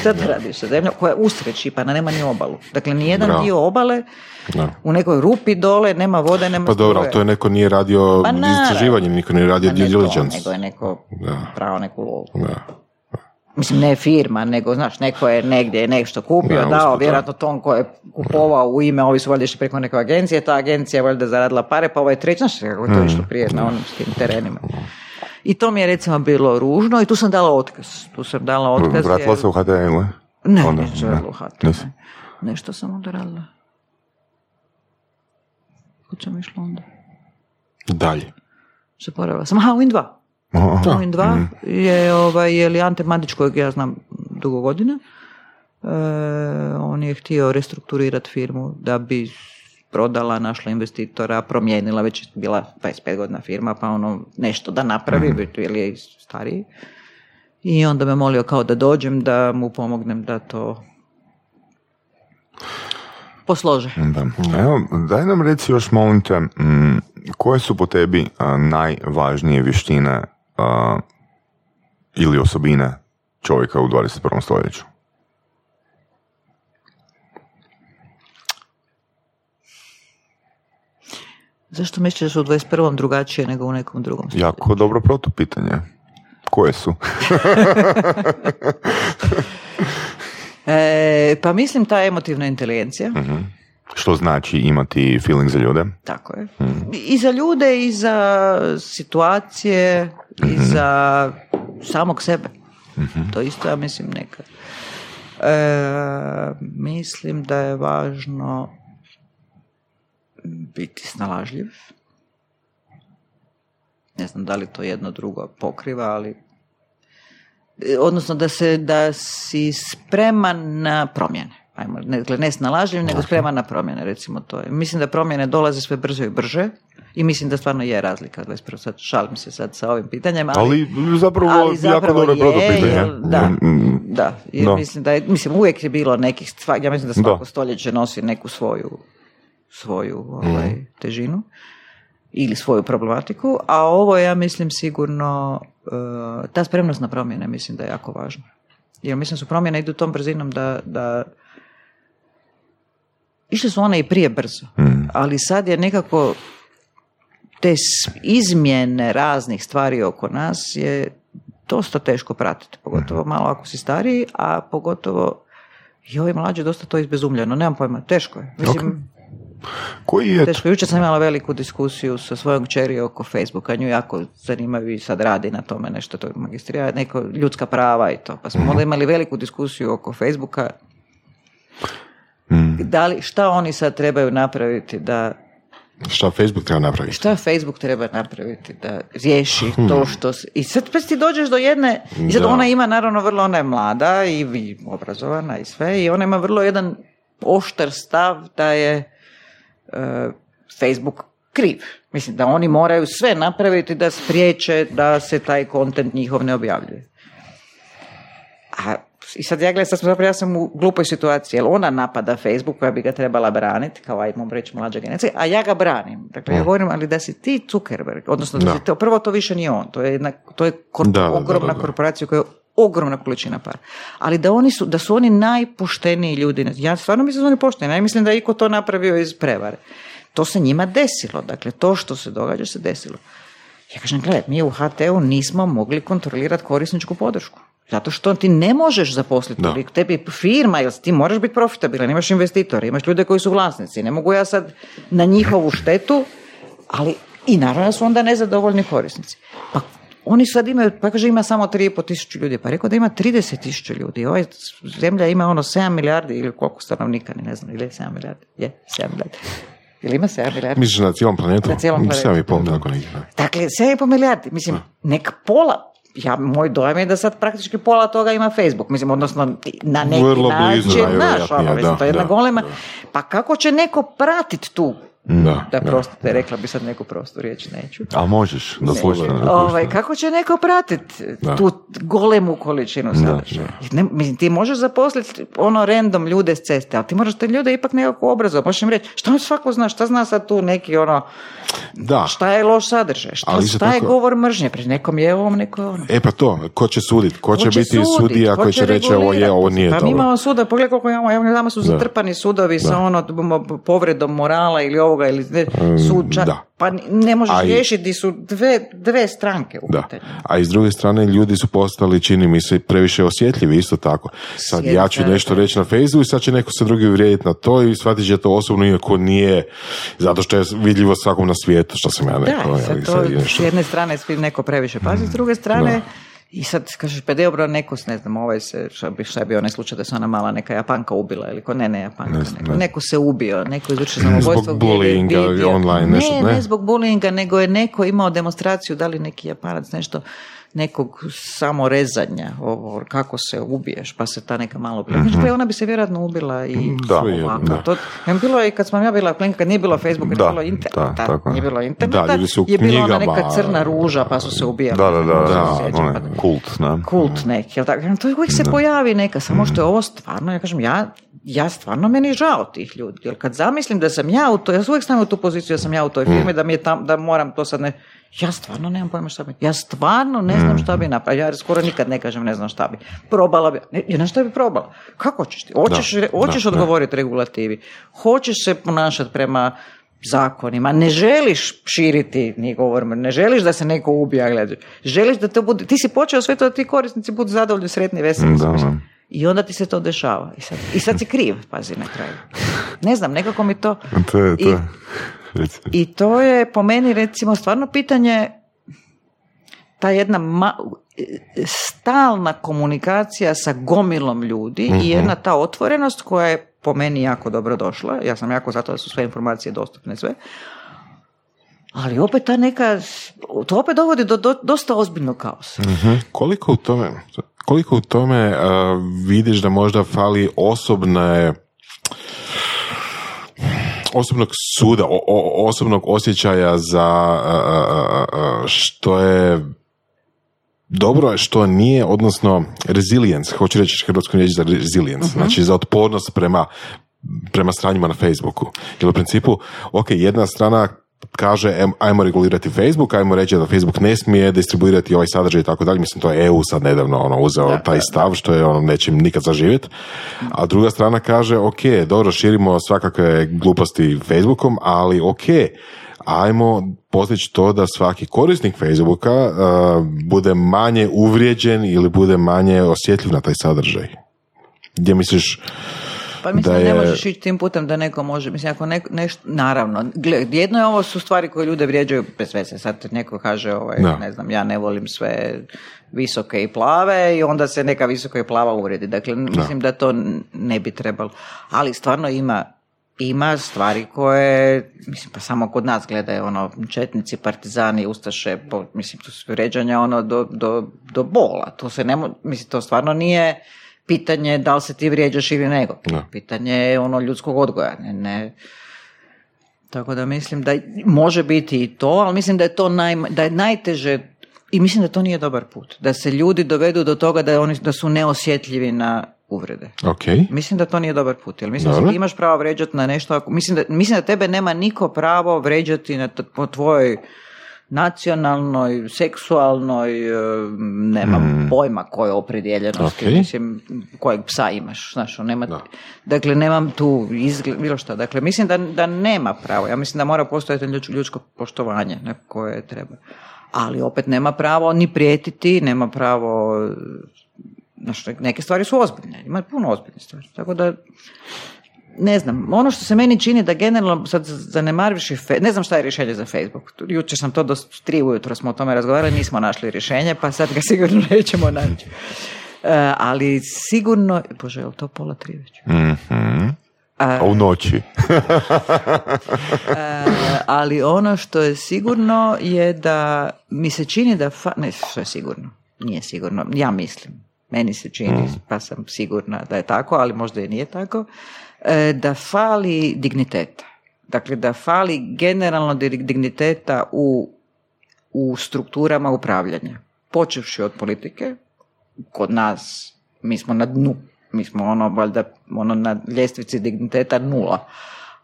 Šta da radiš sa zemljom koja je usred Šipana, nema ni obalu. Dakle, ni jedan dio obale u nekoj rupi dole, nema vode, nema Pa dobro, ali to je neko nije radio pa, istraživanje, niko nije radio pa due diligence. Nego je neko pravo neku lovu. Mislim, ne firma, nego, znaš, neko je negdje nešto kupio, da, dao, vjerojatno tom ko je kupovao u ime, ovi su valjda išli preko neke agencije, ta agencija je valjda zaradila pare, pa ovaj treći, znaš, kako je to mm. išlo prije na onim tim terenima. I to mi je recimo bilo ružno i tu sam dala otkaz. Tu sam dala otkaz. Vratila se u HT ili? Ne, onda, ne, u. Nešto sam onda radila. Kud sam išla onda? Dalje. Zaboravila sam. Aha, u In2. U In2 mm. je, ovaj, je li Ante Mandić kojeg ja znam dugo godina. E, on je htio restrukturirati firmu da bi prodala, našla investitora, promijenila, već je bila 25 godina firma, pa ono nešto da napravi, mm. ili je stariji. I onda me molio kao da dođem, da mu pomognem da to poslože. Da. Evo, daj nam reci još, molim te, mm, koje su po tebi najvažnije vještine ili osobine čovjeka u 21. stoljeću? Zašto misliš da su u 21. drugačije nego u nekom drugom stoljeću? Jako dobro protupitanje. Koje su? e, pa mislim ta emotivna inteligencija. uh Što znači imati feeling za ljude? Tako je. Mhm. I za ljude i za situacije i mhm. za samog sebe. Mhm. To isto ja mislim neka. E, mislim da je važno biti snalažljiv. Ne znam da li to jedno drugo pokriva, ali odnosno da se da si spreman na promjene. Ajmo, ne, dakle, ne snalažljiv, nego spreman na promjene, recimo to je. Mislim da promjene dolaze sve brže i brže i mislim da stvarno je razlika. 21. sad šalim se sad sa ovim pitanjem, ali, ali zapravo, ali zapravo jako dobro pitanje. Da, mm, mm. da, jer mislim da je, mislim uvijek je bilo nekih stvari, ja mislim da svako stoljeće nosi neku svoju svoju ovaj, mhm. težinu ili svoju problematiku, a ovo ja mislim sigurno, uh, ta spremnost na promjene mislim da je jako važna. Jer mislim su promjene idu tom brzinom da, da išle su one i prije brzo, mhm. ali sad je nekako te izmjene raznih stvari oko nas je dosta teško pratiti, pogotovo mhm. malo ako si stariji, a pogotovo i ovi mlađi dosta to izbezumljeno, nemam pojma, teško je. Mislim, koji je... Teško, jučer sam imala veliku diskusiju sa svojom čeri oko Facebooka, nju jako zanimaju i sad radi na tome nešto, to magistrija, neko ljudska prava i to. Pa smo mm imali veliku diskusiju oko Facebooka. Mm. Da li, šta oni sad trebaju napraviti da Šta Facebook treba napraviti? Šta Facebook treba napraviti da riješi hmm. to što... I sad pa ti dođeš do jedne... I sad ona ima, naravno, vrlo, ona je mlada i obrazovana i sve. I ona ima vrlo jedan oštar stav da je uh, Facebook kriv. Mislim da oni moraju sve napraviti da spriječe da se taj kontent njihov ne objavljuje. A i sad ja gledam, sad zapravo ja sam u glupoj situaciji, jer ona napada Facebook koja bi ga trebala braniti, kao ajmo reći mlađa generacija, a ja ga branim. Dakle, ja govorim, ali da si ti Zuckerberg, odnosno da. to, prvo to više nije on, to je, jedna, to je ogromna korporacija koja je ogromna količina para. Ali da oni su, da su oni najpošteniji ljudi. Ja stvarno mislim da su oni pošteni. Ja mislim da je iko to napravio iz prevare. To se njima desilo. Dakle, to što se događa se desilo. Ja kažem, gledaj, mi u HT-u nismo mogli kontrolirati korisničku podršku. Zato što ti ne možeš zaposliti toliko. Tebi firma, jer ti moraš biti profitabilan, imaš investitore, imaš ljude koji su vlasnici. Ne mogu ja sad na njihovu štetu, ali i naravno su onda nezadovoljni korisnici. Pa oni sad imaju, pa kaže ima samo 3,5 tisuće ljudi, pa rekao da ima 30 tisuća ljudi. Ova zemlja ima ono 7 milijardi ili koliko stanovnika, ne znam, ili je 7 milijardi? Je, 7 milijardi. Ili ima 7 milijardi? Misliš na cijelom planetu? Na cijelom planetu. 7,5 tako neki. Dakle, 7,5 milijardi. Mislim, neka pola, ja, moj dojam je da sad praktički pola toga ima Facebook, mislim, odnosno na neki Vrlo način, naš, ono, mislim, to je jedna golema. Pa kako će neko pratiti tu Da, da prostite, rekla bi sad neku prostu riječ, neću. A možeš, da Ovaj, kako će neko pratiti tu golemu količinu sadržaja? Ne, mislim, ti možeš zaposliti ono random ljude s ceste, ali ti moraš te ljude ipak nekako obrazovati. Možeš im reći, šta svako zna, šta zna sad tu neki ono, da. šta je loš sadržaj, šta, šta je govor mržnje, pred nekom je ovom, neko je ono. E pa to, ko će suditi, ko, će, biti sudit, sudija koji će reći ovo je, ovo nije pa dobro. Pa mi imamo suda, pogledaj koliko imamo, ja su zatrpani sudovi sa ono povredom morala ili ovoga ili sud da. pa ne možeš I, riješiti su dve, dve stranke u da. A i s druge strane ljudi su postali, čini mi se, previše osjetljivi isto tako. Sad ja ću nešto reći na Facebooku i sad će neko se drugi uvrijediti na to i shvatiti će to osobno iako nije zato što je vidljivo svakom na svijetu što sam ja rekao. Da, sad to, s jedne strane svi neko previše pazi, s druge strane i sad kažeš, pa dobro, neko, ne znam, ovaj se, šta bi, šta je bio onaj slučaj da se ona mala neka Japanka ubila ili ko, ne, ne Japanka, ne, neko, neko se ubio, neko izvršio samobojstvo. Zbog bullyinga online, nešto, ne, ne, ne zbog bullyinga, nego je neko imao demonstraciju, da li neki Japanac nešto, nekog samorezanja, ovo, kako se ubiješ, pa se ta neka malo mm ona bi se vjerojatno ubila i da, ovako. Da. To, bilo i kad sam ja bila kad nije bilo Facebooka, nije bilo interneta, da, nije bilo interneta, da, su je bila ona neka crna ruža, pa su se ubijali. Da, da, da, da, da kult, ne? Kult neki, jel tako? To uvijek se pojavi neka, samo što je ovo stvarno, ja kažem, ja, ja stvarno meni žao tih ljudi, jer kad zamislim da sam ja u to, ja uvijek stavim u tu poziciju da sam ja u toj firmi, da mi je tam, da moram to sad ne, ja stvarno nemam pojma šta bi. Ja stvarno ne znam šta bi napravila. Ja skoro nikad ne kažem ne znam šta bi. Probala bi. Ne, ja šta bi probala. Kako ćeš ti? Hoćeš, hoćeš odgovoriti regulativi. Hoćeš se ponašati prema zakonima. Ne želiš širiti ni govor, ne želiš da se neko ubija. Gledaj. Želiš da to bude... Ti si počeo sve to da ti korisnici budu zadovoljni, sretni, veseli. I onda ti se to dešava. I sad, I sad si kriv, pazi na kraju. Ne znam, nekako mi to... to, je, to. I, i to je po meni recimo stvarno pitanje ta jedna ma, stalna komunikacija sa gomilom ljudi i mhm. jedna ta otvorenost koja je po meni jako dobro došla. Ja sam jako zato da su sve informacije dostupne sve. Ali opet ta neka, to opet dovodi do, do dosta ozbiljnog kaosa. Mhm. Koliko u tome, koliko u tome vidiš da možda fali osobne osobnog suda, o, osobnog osjećaja za što je dobro, što nije, odnosno resilience, hoću reći hrvatskom riječ za resilience, uh znači za otpornost prema prema stranjima na Facebooku. Jer u principu, ok, jedna strana kaže ajmo regulirati Facebook, ajmo reći da Facebook ne smije distribuirati ovaj sadržaj i tako dalje. Mislim, to je EU sad nedavno ono, uzeo taj stav, što je ono nećem nikad zaživjeti. A druga strana kaže, ok, dobro, širimo svakakve gluposti Facebookom, ali ok, ajmo postići to da svaki korisnik Facebooka uh, bude manje uvrijeđen ili bude manje osjetljiv na taj sadržaj. Gdje misliš, pa mislim da, je... ne možeš ići tim putem da neko može, mislim ako neko, nešto, naravno, gled, jedno je ovo su stvari koje ljude vrijeđaju bez veze, sad neko kaže ovaj, ne znam, ja ne volim sve visoke i plave i onda se neka visoka i plava uredi, dakle mislim da to ne bi trebalo, ali stvarno ima ima stvari koje, mislim, pa samo kod nas gledaju ono, četnici, partizani, ustaše, po, mislim, to su vređanja ono do, do, do bola, to se ne mislim, to stvarno nije, pitanje da li se ti vrijeđaš ili nego. Pitanje je ono ljudskog odgoja. Ne, ne. Tako da mislim da može biti i to, ali mislim da je to naj, da je najteže i mislim da to nije dobar put. Da se ljudi dovedu do toga da, oni, da su neosjetljivi na uvrede. Okay. Mislim da to nije dobar put. Jer mislim da ti imaš pravo vređati na nešto. Mislim da, mislim da tebe nema niko pravo vređati na, po tvojoj nacionalnoj, seksualnoj, e, nemam hmm. pojma koje opredjeljenosti, okay. mislim, kojeg psa imaš, znaš, nema, dakle, nemam tu izgled, bilo što, dakle, mislim da, da nema pravo, ja mislim da mora postojati ljudsko poštovanje koje treba, ali opet nema pravo ni prijetiti, nema pravo, znaš, neke stvari su ozbiljne, ima puno ozbiljne stvari, tako da, ne znam, ono što se meni čini da generalno sad zanemarviš ne znam šta je rješenje za Facebook. Jučer sam to do tri ujutro smo o tome razgovarali, nismo našli rješenje, pa sad ga sigurno nećemo naći. Uh, ali sigurno, bože, je li to pola tri već? mm A, u noći. uh, ali ono što je sigurno je da mi se čini da, fa- ne, što je sigurno, nije sigurno, ja mislim, meni se čini, mm. pa sam sigurna da je tako, ali možda i nije tako, da fali digniteta. Dakle, da fali generalno dig- digniteta u, u strukturama upravljanja. Počevši od politike, kod nas, mi smo na dnu. Mi smo ono, valjda, ono na ljestvici digniteta nula.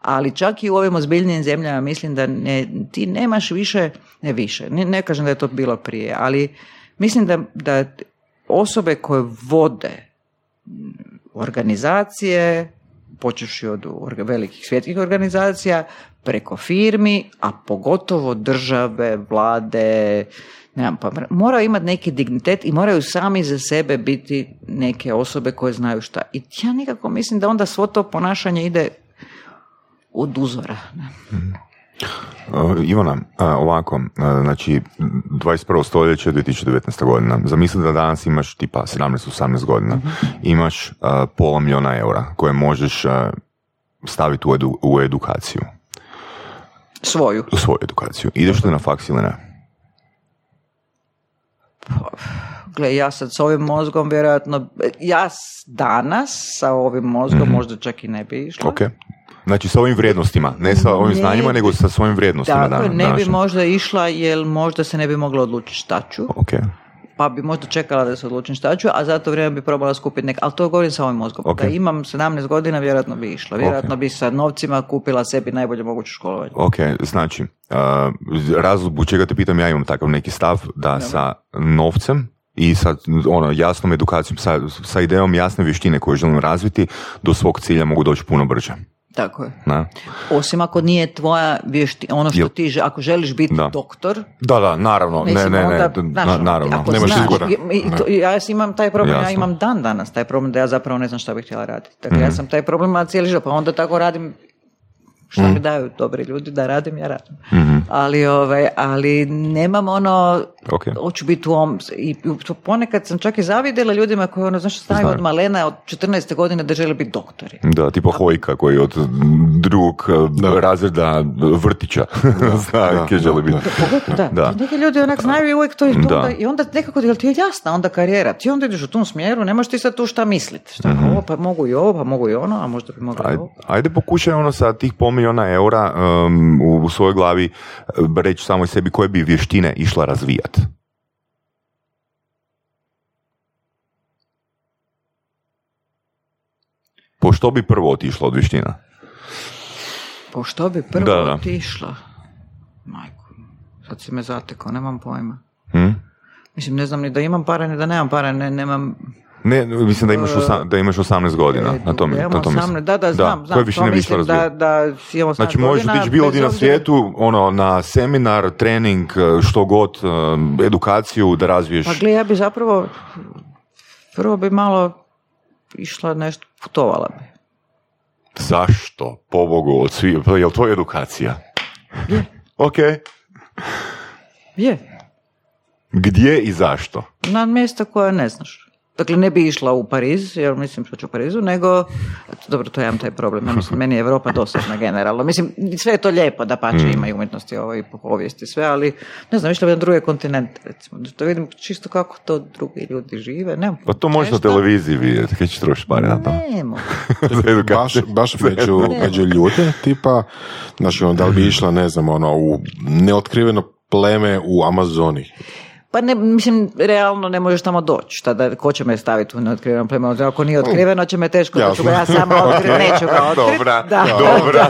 Ali čak i u ovim ozbiljnijim zemljama mislim da ne, ti nemaš više, ne više, ne, ne kažem da je to bilo prije, ali mislim da, da osobe koje vode organizacije, počevši od velikih svjetskih organizacija, preko firmi, a pogotovo države, vlade, nemam pa, moraju imati neki dignitet i moraju sami za sebe biti neke osobe koje znaju šta. I ja nekako mislim da onda svo to ponašanje ide od uzora. Uh, Ivana, uh, ovako, uh, znači 21. stoljeće, 2019. godina. Zamisli da danas imaš tipa 17-18 godina. Imaš uh, pola milijuna eura koje možeš staviti u, edu- u edukaciju. Svoju. U svoju edukaciju. Ideš li na faks ili ne? Gle, ja sad s ovim mozgom vjerojatno, ja danas sa ovim mozgom možda čak i ne bi išla. Ok. Znači sa ovim vrijednostima, ne sa ovim Ne znanjima, nego sa svojim vrijednostima. Tako dan- ne bi možda išla jer možda se ne bi mogla odlučiti šta ću, Ok. pa bi možda čekala da se odlučim šta ću, a za to vrijeme bi probala skupiti nek, ali to govorim sa ovim mozgom. Ok. Da imam 17 godina, vjerojatno bi išla. Vjerojatno bi sa novcima kupila sebi najbolje moguće školovanje. Ok, znači, uh, razlog zbog čega te pitam, ja imam takav neki stav da sa novcem i sa ono, jasnom edukacijom, sa, sa idejom jasne vještine koje želim razviti, do svog cilja mogu doći puno brže. Tako je. Na? Osim ako nije tvoja vještina, ono što Jel- ti, ako želiš biti Da. doktor, Da, da, naravno, Mislim, ne, ne, ne, onda, znaš, na- ono, naravno. ako Nemaš znaš, izbora. to- ja imam taj problem, ja Jasno. imam dan danas taj problem da ja zapravo ne znam šta bih htjela raditi. Dakle, Mhm. ja sam taj problem imala cijeli život, pa onda tako radim šta mi daju dobri ljudi da radim, ja radim. Mhm. Ali, ovaj, ali nemam ono, Ok. hoću biti u ovom, i to ponekad sam čak i zavidjela ljudima koji ono, znaš, Znam. od malena od 14. godine da žele biti doktori. Da, tipa Hojka koji od drugog uh, razreda vrtića zna da, da, biti. Pogotovo, da. Da. Neki ljudi onak znaju i uvijek to i to. Da. onda- I onda nekako, jel ti je jasna onda karijera? Ti onda ideš u tom smjeru, ne možeš ti sad tu šta misliti. Šta, ovo, pa mogu i ovo, pa mogu i ono, a možda bi mogla i Ajde, ovo. ajde pokušaj ono sa tih pol milijuna eura um, u, u svojoj glavi uh, reći samoj sebi koje bi vještine išla razvijat. Po što bi prvo otišlo od vještina? Po što bi prvo Da, da. otišla? Majku, sad si me zatekao, nemam pojma. Hm? Mislim, ne znam ni da imam para, ni da nemam para, ne, nemam... Ne, mislim da imaš, osa- da imaš 18 godina. Na to mi, Ja na imam to mislim. 18, da, da, znam, znam. Koje to mislim da, razvijat? da si imamo 18 Znači možeš otići bilo gdje na svijetu, ono, na seminar, trening, uh, što god, edukaciju da razviješ. Pa gle, ja bi zapravo, prvo bi malo išla nešto, putovala bi. Zašto? Pobogu, od svi, pa jel to edukacija? Je. Ok. Je, Gdje i zašto? na mjesta koja ne znaš. Dakle, ne bi išla u Pariz, jer mislim što ću u Parizu, nego, dobro, to ja imam taj problem, ja mislim, meni je Europa dosadna generalno. Mislim, sve je to lijepo, da pače, Mm. ima i umjetnosti ovo i po povijesti, sve, ali, ne znam, išla bi na druge kontinente, recimo, da vidim čisto kako to drugi ljudi žive, ne Pa to možeš na televiziji vidjeti, kaj ćeš trošiti pare na to. Ne baš, baš među, među ljude, tipa, znači, ono, da li bi išla, ne znam, ono, u neotkriveno pleme u Amazoni. Pa ne, mislim, realno ne možeš tamo doći. Šta da, ko će me staviti u neotkriveno pleme? Ako nije otkriveno, će me teško da ću ga ja sama otkriti, neću ga otkriti. Dobra, da. dobra,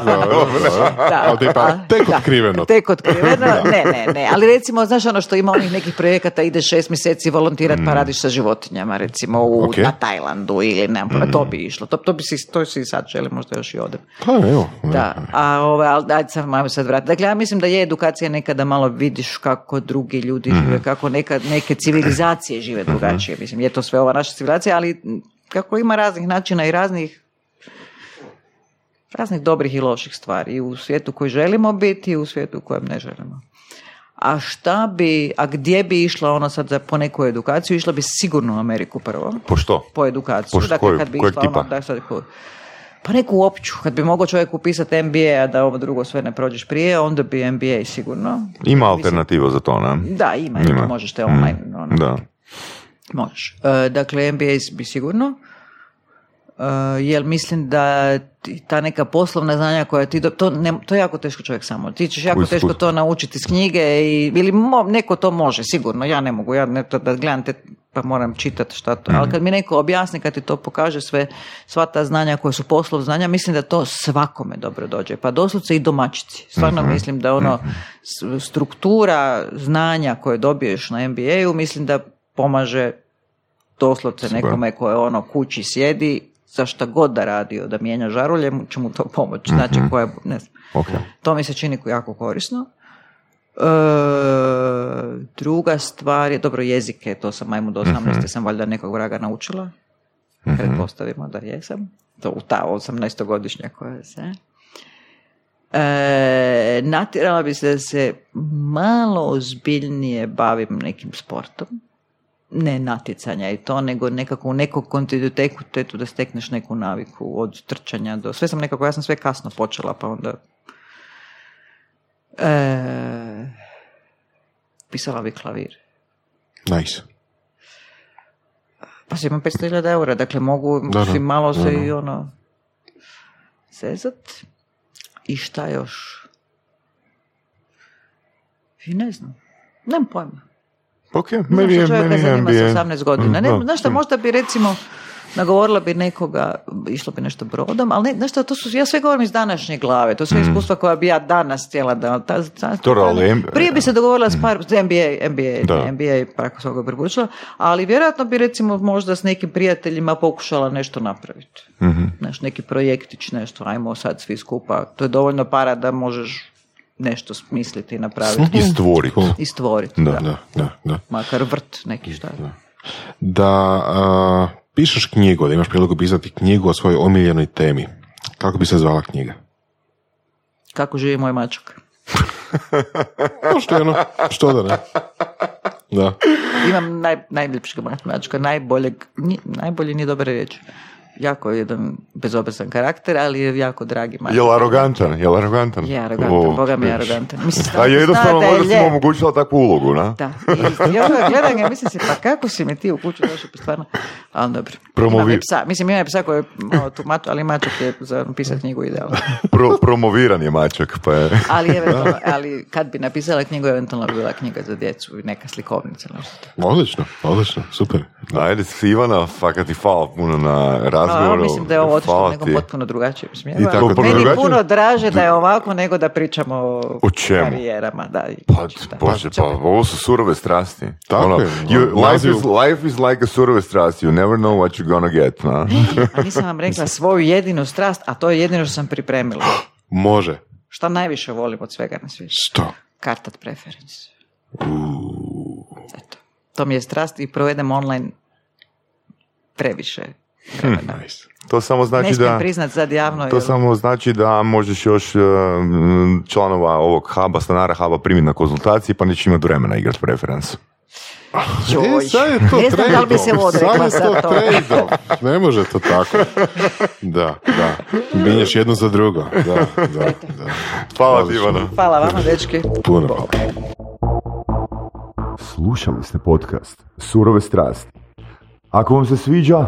Da. Ali tipa, A, tek otkriveno. Tek otkriveno, ne, ne, ne. Ali recimo, znaš ono što ima onih nekih projekata, ide šest mjeseci volontirat pa radiš sa životinjama, recimo u, Ok. na Tajlandu ili ne, to bi išlo. To, to bi si, to si sad želim, možda još i odem. Pa evo. Da, a ove, ali sad malo sad vratiti. Dakle, ja mislim da je edukacija nekada malo vidiš kako drugi ljudi žive, kako neka, neke civilizacije žive drugačije. Mislim, je to sve ova naša civilizacija, ali kako ima raznih načina i raznih raznih dobrih i loših stvari i u svijetu koji želimo biti i u svijetu u kojem ne želimo. A šta bi, a gdje bi išla ona sad za po neku edukaciju? Išla bi sigurno u Ameriku prvo Po što? po edukaciju. Po što- dakle, kad bi išla tipa? ono, da, sad, pa neku opću. Kad bi mogao čovjek upisati MBA, a da ovo drugo sve ne prođeš prije, onda bi MBA sigurno. Ima alternativa za to, ne? Da, ima, Ima. možeš te online. ono, Da. Možeš. E, dakle, MBA bi sigurno. Uh, jer mislim da ta neka poslovna znanja koja ti, do- to, ne, to je jako teško čovjek samo. Ti ćeš jako teško to naučiti iz knjige i, ili mo, neko to može sigurno, ja ne mogu, ja ne, to da gledam te pa moram čitati šta to, ali kad mi neko objasni, kad ti to pokaže sve, sva ta znanja koja su poslov znanja, mislim da to svakome dobro dođe, pa doslovce i domaćici. Stvarno mislim da ono s- struktura znanja koje dobiješ na MBA-u, mislim da pomaže doslovce nekome koje ono kući sjedi, za šta god da radio, da mijenja žarulje, će mu to pomoći. Znači, koja, ne znam. Ok. To mi se čini jako korisno. E, druga stvar je, dobro, jezike, to sam majmu do 18. sam valjda nekog vraga naučila. Pretpostavimo da jesam. To u ta 18-godišnja koja se... E, natjerala bi se da se malo ozbiljnije bavim nekim sportom. Ne natjecanja i to, nego nekako u nekog kontinuitetu da stekneš neku naviku od trčanja do... Sve sam nekako, ja sam sve kasno počela, pa onda... E, pisala bi klavir. Nice. Pa si imam 500.000 eura, dakle mogu Da, da. malo se Da, da. i ono sezat. I šta još? I ne znam. Nemam pojma. Ok, meni je, meni je MBA. 18 godina. Ne, znaš šta, da. možda bi recimo nagovorila bi nekoga, išlo bi nešto brodom, ali ne, znaš to su, ja sve govorim iz današnje glave, to su sve iskustva koja bi ja danas htjela da... Ta, ta- Dobro, ali prije bi se dogovorila s par, s NBA, NBA, Da. NBA, prako svega preporučila, ali vjerojatno bi recimo možda s nekim prijateljima pokušala nešto napraviti. Mhm. Znaš, neki projektić, nešto, ajmo sad svi skupa, to je dovoljno para da možeš nešto smisliti i napraviti I stvoriti. I stvoriti. Da. Da, da, da. Makar vrt neki šta. Da a, pišeš knjigu, da imaš priliku pisati knjigu o svojoj omiljenoj temi. Kako bi se zvala knjiga? Kako živi moj mačak. Pošteno, što da ne? Da. Imam naj, najljepšeg mačka, najboljeg, ni- najbolji nije dobra riječ. Jako je jedan bezobrazan karakter, ali je jako dragi mačak. Jel arogantan? Jel arogantan? Je arogantan, O, boga mi je arogantan. Mislim, A stvarno jednostavno je možda si mu omogućila takvu ulogu, na? Da, i ja gledam ga, mislim si, pa kako si mi ti u kuću došao, pa stvarno, ali dobro. Promovi- Imam i psa, mislim ima i psa koji je malo tu matu, ali mačak je za pisati knjigu idealno. Pro, promoviran je mačak, pa je... Ali, eventualno, ali kad bi napisala knjigu, eventualno bi bila knjiga za djecu i neka slikovnica. Nešto. Odlično, odlično, super. Ajde, Ivana, fakat ti hvala puno na A, razgovoru. mislim da je ovo otišlo u Hvala nekom ti. potpuno drugačijem smjeru. I tako Meni drugačijem? puno draže da je ovako nego da pričamo o, čemu? karijerama. Da, Pa, da. bože, pa ovo su surove strasti. Tako Ono, je, you- ono, life, is, life is like a surove strasti. You never know what you're gonna get. Na? A nisam vam rekla svoju jedinu strast, a to je jedino što sam pripremila. Može. Šta najviše volim od svega na svijetu? Što? Kartat preference. Eto. To mi je strast i provedem online previše vremena. Nice. To samo znači ne da... priznat sad javno. To samo znači da možeš još uh, članova ovog huba, stanara huba primiti na konzultaciji pa neće imati vremena igrati preference. Joj. E, sad je to ne znam da li bi se odrekla sad to to. Ne može to tako. Da, da. Minjaš jedno za drugo. Da, da, da. Hvala ti. Ivana. Hvala vama, dečki. Puno hvala. Slušali ste podcast Surove strasti. Ako vam se sviđa,